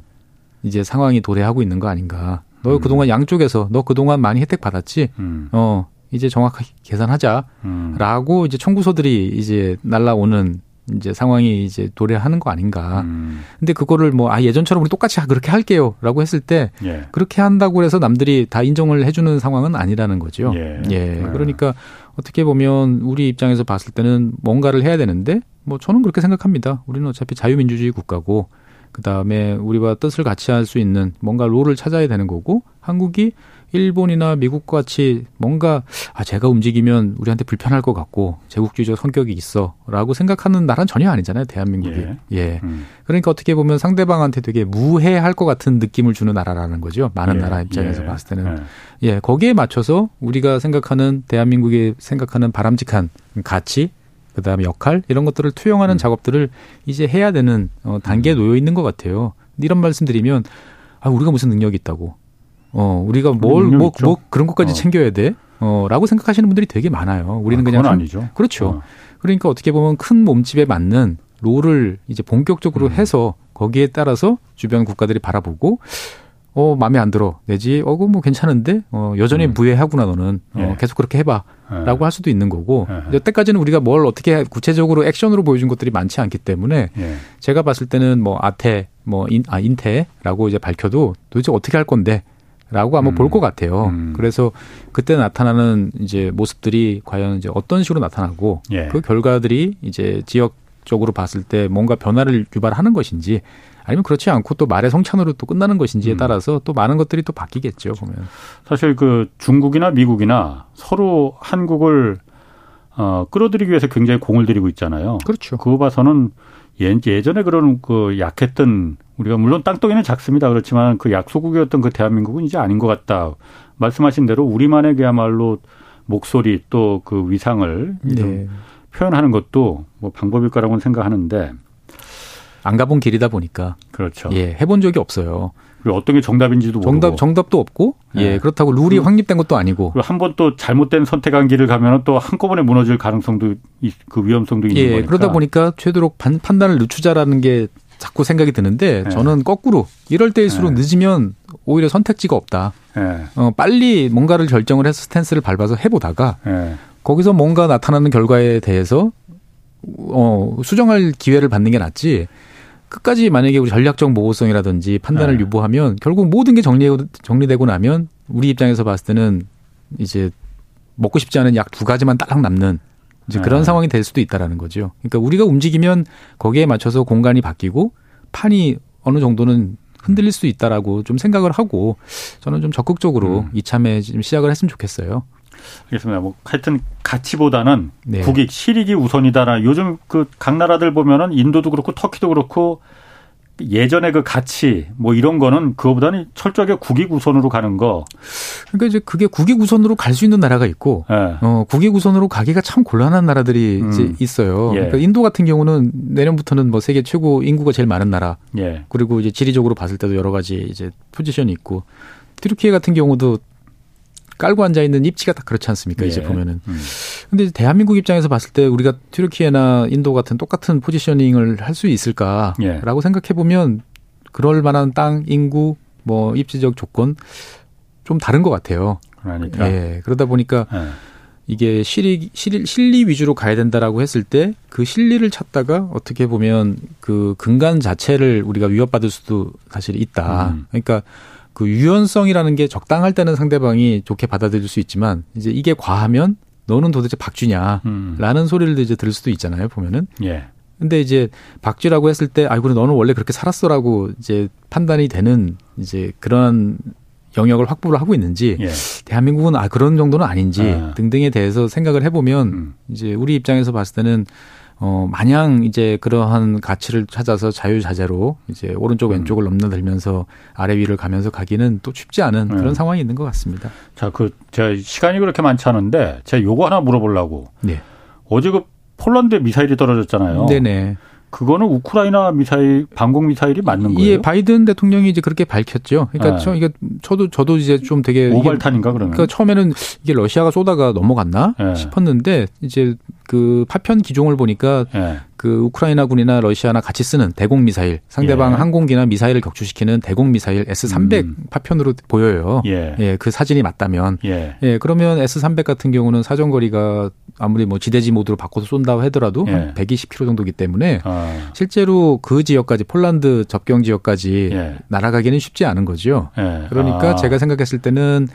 이제 상황이 도래하고 있는 거 아닌가. 너 음. 그동안 양쪽에서 너 그동안 많이 혜택 받았지. 음. 어, 이제 정확하게 계산하자라고 음. 이제 청구서들이 이제 날라오는 이제 상황이 이제 도래하는 거 아닌가. 음. 근데 그거를 뭐, 아, 예전처럼 우리 똑같이 그렇게 할게요. 라고 했을 때, 예. 그렇게 한다고 해서 남들이 다 인정을 해주는 상황은 아니라는 거죠. 예. 예. 네. 그러니까 어떻게 보면 우리 입장에서 봤을 때는 뭔가를 해야 되는데, 뭐 저는 그렇게 생각합니다. 우리는 어차피 자유민주주의 국가고, 그 다음에 우리와 뜻을 같이 할 수 있는 뭔가 롤을 찾아야 되는 거고, 한국이 일본이나 미국 같이 뭔가 아 제가 움직이면 우리한테 불편할 것 같고 제국주의적 성격이 있어라고 생각하는 나라는 전혀 아니잖아요 대한민국이 예, 예. 음. 그러니까 어떻게 보면 상대방한테 되게 무해할 것 같은 느낌을 주는 나라라는 거죠 많은 예, 나라 입장에서 예, 봤을 때는 예. 예 거기에 맞춰서 우리가 생각하는 대한민국이 생각하는 바람직한 가치 그다음에 역할 이런 것들을 투영하는 음. 작업들을 이제 해야 되는 어, 단계에 음. 놓여 있는 것 같아요 이런 말씀드리면 아 우리가 무슨 능력이 있다고 어, 우리가 뭘, 뭐, 뭐 그런 것까지 어. 챙겨야 돼? 어, 라고 생각하시는 분들이 되게 많아요. 우리는 아, 그냥. 좀, 아니죠. 그렇죠. 어. 그러니까 어떻게 보면 큰 몸집에 맞는 롤을 이제 본격적으로 음. 해서 거기에 따라서 주변 국가들이 바라보고 어, 마음에 안 들어. 내지, 어, 그 뭐 괜찮은데? 어, 여전히 음. 무해하구나, 너는. 어, 예. 계속 그렇게 해봐. 예. 라고 할 수도 있는 거고. 예. 여태까지는 우리가 뭘 어떻게 구체적으로 액션으로 보여준 것들이 많지 않기 때문에 예. 제가 봤을 때는 뭐 아태, 뭐 인, 아, 인태라고 이제 밝혀도 도대체 어떻게 할 건데? 라고 아마 음. 볼것 같아요. 음. 그래서 그때 나타나는 이제 모습들이 과연 이제 어떤 식으로 나타나고 예. 그 결과들이 이제 지역적으로 봤을 때 뭔가 변화를 유발하는 것인지 아니면 그렇지 않고 또 말의 성찬으로 또 끝나는 것인지에 음. 따라서 또 많은 것들이 또 바뀌겠죠 보면. 사실 그 중국이나 미국이나 서로 한국을 어, 끌어들이기 위해서 굉장히 공을 들이고 있잖아요. 그렇죠. 그거 봐서는 예, 예전에 그런 그 약했던 우리가 물론 땅덩이는 작습니다. 그렇지만 그 약소국이었던 그 대한민국은 이제 아닌 것 같다. 말씀하신 대로 우리만의 그야말로 목소리 또 그 위상을 네. 표현하는 것도 뭐 방법일 거라고는 생각하는데 안 가본 길이다 보니까 그렇죠. 예, 해본 적이 없어요. 그리고 어떤 게 정답인지도 정답 모르고. 정답도 없고 예, 예 그렇다고 룰이 확립된 것도 아니고 한 번 또 잘못된 선택한 길을 가면 또 한꺼번에 무너질 가능성도 그 위험성도 있는 예, 거니까 그러다 보니까 판, 판단을 늦추자라는 게 자꾸 생각이 드는데 예. 저는 거꾸로 이럴 때일수록 예. 늦으면 오히려 선택지가 없다. 예. 어, 빨리 뭔가를 결정을 해서 스탠스를 밟아서 해보다가 예. 거기서 뭔가 나타나는 결과에 대해서 어, 수정할 기회를 받는 게 낫지. 끝까지 만약에 우리 전략적 모호성이라든지 판단을 네. 유보하면 결국 모든 게 정리 정리되고 나면 우리 입장에서 봤을 때는 이제 먹고 싶지 않은 약 두 가지만 딱딱 남는 이제 그런 네. 상황이 될 수도 있다라는 거죠. 그러니까 우리가 움직이면 거기에 맞춰서 공간이 바뀌고 판이 어느 정도는 흔들릴 수 있다라고 좀 생각을 하고 저는 좀 적극적으로 음. 이참에 좀 시작을 했으면 좋겠어요. 알겠습니다. 뭐 하여튼 가치보다는 네. 국익, 실익이 우선이다라. 요즘 그 각 나라들 보면은 인도도 그렇고 터키도 그렇고 예전에 그 가치 뭐 이런 거는 그거보다는 철저하게 국익 우선으로 가는 거. 그러니까 이제 그게 국익 우선으로 갈 수 있는 나라가 있고, 네. 어 국익 우선으로 가기가 참 곤란한 나라들이 음. 이제 있어요. 예. 그러니까 인도 같은 경우는 내년부터는 뭐 세계 최고 인구가 제일 많은 나라. 예. 그리고 이제 지리적으로 봤을 때도 여러 가지 이제 포지션이 있고, 트루키에 같은 경우도 깔고 앉아 있는 입지가 딱 그렇지 않습니까? 예. 이제 보면은. 음. 근데 대한민국 입장에서 봤을 때 우리가 튀르키예나 인도 같은 똑같은 포지셔닝을 할 수 있을까라고 예. 생각해 보면 그럴 만한 땅, 인구, 뭐 입지적 조건 좀 다른 것 같아요. 그러니까. 예. 그러다 보니까 예. 이게 실리, 실리, 실리 위주로 가야 된다라고 했을 때 그 실리를 찾다가 어떻게 보면 그 근간 자체를 우리가 위협받을 수도 사실 있다. 음. 그러니까 그 유연성이라는 게 적당할 때는 상대방이 좋게 받아들일 수 있지만 이제 이게 과하면 너는 도대체 박쥐냐라는 음. 소리를 이제 들을 수도 있잖아요 보면은. 예. 근데 이제 박쥐라고 했을 때 아이고 너는 원래 그렇게 살았어라고 이제 판단이 되는 이제 그런 영역을 확보를 하고 있는지 예. 대한민국은 아 그런 정도는 아닌지 아. 등등에 대해서 생각을 해보면 음. 이제 우리 입장에서 봤을 때는 어, 마냥 이제 그러한 가치를 찾아서 자유자재로 이제 오른쪽 음. 왼쪽을 넘나들면서 아래 위를 가면서 가기는 또 쉽지 않은 네. 그런 상황이 있는 것 같습니다. 자, 그, 제가 시간이 그렇게 많지 않은데 제가 요거 하나 물어보려고. 네. 어제 그 폴란드에 미사일이 떨어졌잖아요. 네네. 그거는 우크라이나 미사일 방공 미사일이 맞는 거예요? 예, 바이든 대통령이 이제 그렇게 밝혔죠. 그러니까 네. 저 이게 저도 저도 이제 좀 되게 오발탄인가 그러면? 그러니까 처음에는 이게 러시아가 쏘다가 넘어갔나 네. 싶었는데 이제 그 파편 기종을 보니까 네. 그 우크라이나군이나 러시아나 같이 쓰는 대공 미사일, 상대방 예. 항공기나 미사일을 격추시키는 대공 미사일 S300 음. 파편으로 보여요. 예. 예. 그 사진이 맞다면. 예. 예. 그러면 S300 같은 경우는 사정거리가 아무리 뭐 지대지 모드로 바꿔서 쏜다고 하더라도 예. 한 120km 정도기 때문에 아. 실제로 그 지역까지 폴란드 접경 지역까지 예. 날아가기는 쉽지 않은 거죠. 예. 그러니까 아. 제가 생각했을 때는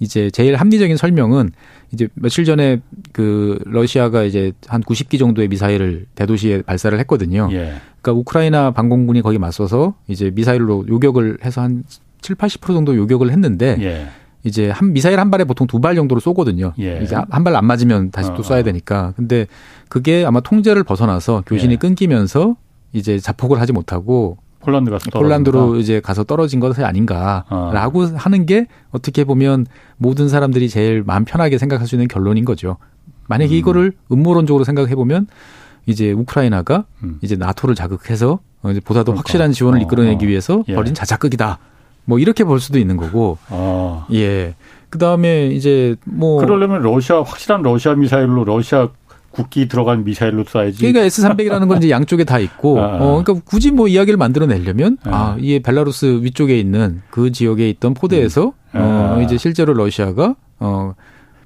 이제 제일 합리적인 설명은 이제 며칠 전에 그 러시아가 이제 한 90기 정도의 미사일을 대도시에 발사를 했거든요. 예. 그러니까 우크라이나 방공군이 거기 맞서서 이제 미사일로 요격을 해서 한 7, 80% 정도 요격을 했는데 예. 이제 한 미사일 한 발에 보통 두 발 정도로 쏘거든요. 예. 이제 한 발 안 맞으면 다시 또 어, 쏴야 어. 되니까. 근데 그게 아마 통제를 벗어나서 교신이 예. 끊기면서 이제 자폭을 하지 못하고 폴란드가 폴란드로 이제 가서 떨어진 것이 아닌가라고 어. 하는 게 어떻게 보면 모든 사람들이 제일 마음 편하게 생각할 수 있는 결론인 거죠. 만약에 음. 이거를 음모론적으로 생각해 보면 이제 우크라이나가 음. 이제 나토를 자극해서 이제 보다 더 그러니까. 확실한 지원을 어, 이끌어내기 어. 위해서 예. 벌인 자작극이다. 뭐 이렇게 볼 수도 있는 거고. 어. 예. 그 다음에 이제 뭐 그러려면 러시아 확실한 러시아 미사일로 러시아 국기 들어간 미사일로 쏴야지. 그러니까 S300이라는 건 이제 양쪽에 다 있고, 아, 아. 어, 그러니까 굳이 뭐 이야기를 만들어내려면, 아, 아 이게 벨라루스 위쪽에 있는 그 지역에 있던 포대에서, 음. 어, 아. 이제 실제로 러시아가, 어,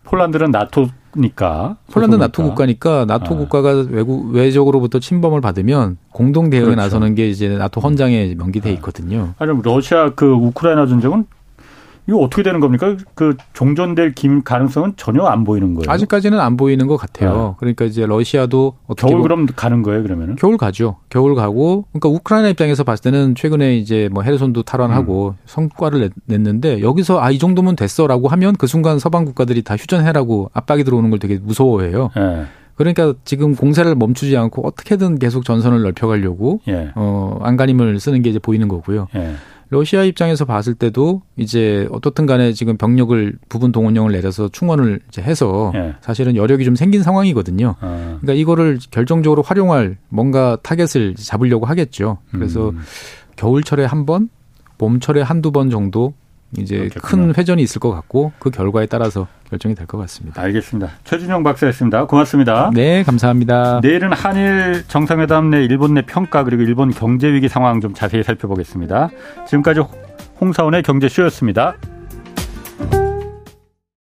폴란드는 나토니까. 폴란드 나토 국가니까 나토 아. 국가가 외국 외적으로부터 침범을 받으면 공동 대응에 그렇죠. 나서는 게 이제 나토 헌장에 명기돼 있거든요. 아니 러시아 그 우크라이나 전쟁은 이거 어떻게 되는 겁니까? 그 종전될 김 가능성은 전혀 안 보이는 거예요. 아직까지는 안 보이는 것 같아요. 네. 그러니까 이제 러시아도 겨울 그럼 가는 거예요, 그러면은? 겨울 가죠. 겨울 가고 그러니까 우크라이나 입장에서 봤을 때는 최근에 이제 뭐 헤르손도 탈환하고 음. 성과를 냈는데 여기서 아 이 정도면 됐어라고 하면 그 순간 서방 국가들이 다 휴전해라고 압박이 들어오는 걸 되게 무서워해요. 네. 그러니까 지금 공세를 멈추지 않고 어떻게든 계속 전선을 넓혀가려고 예. 어 안간힘을 쓰는 게 이제 보이는 거고요. 예. 러시아 입장에서 봤을 때도 이제 어떻든 간에 지금 병력을 부분 동원령을 내려서 충원을 이제 해서 예. 사실은 여력이 좀 생긴 상황이거든요. 아. 그러니까 이거를 결정적으로 활용할 뭔가 타겟을 잡으려고 하겠죠. 그래서 음. 겨울철에 한 번, 봄철에 한두 번 정도 이제 그렇겠구나. 큰 회전이 있을 것 같고 그 결과에 따라서 결정이 될 것 같습니다. 알겠습니다. 최진영 박사였습니다. 고맙습니다. 네, 감사합니다. 내일은 한일 정상회담 내 일본 내 평가 그리고 일본 경제 위기 상황 좀 자세히 살펴보겠습니다. 지금까지 홍사원의 경제쇼였습니다.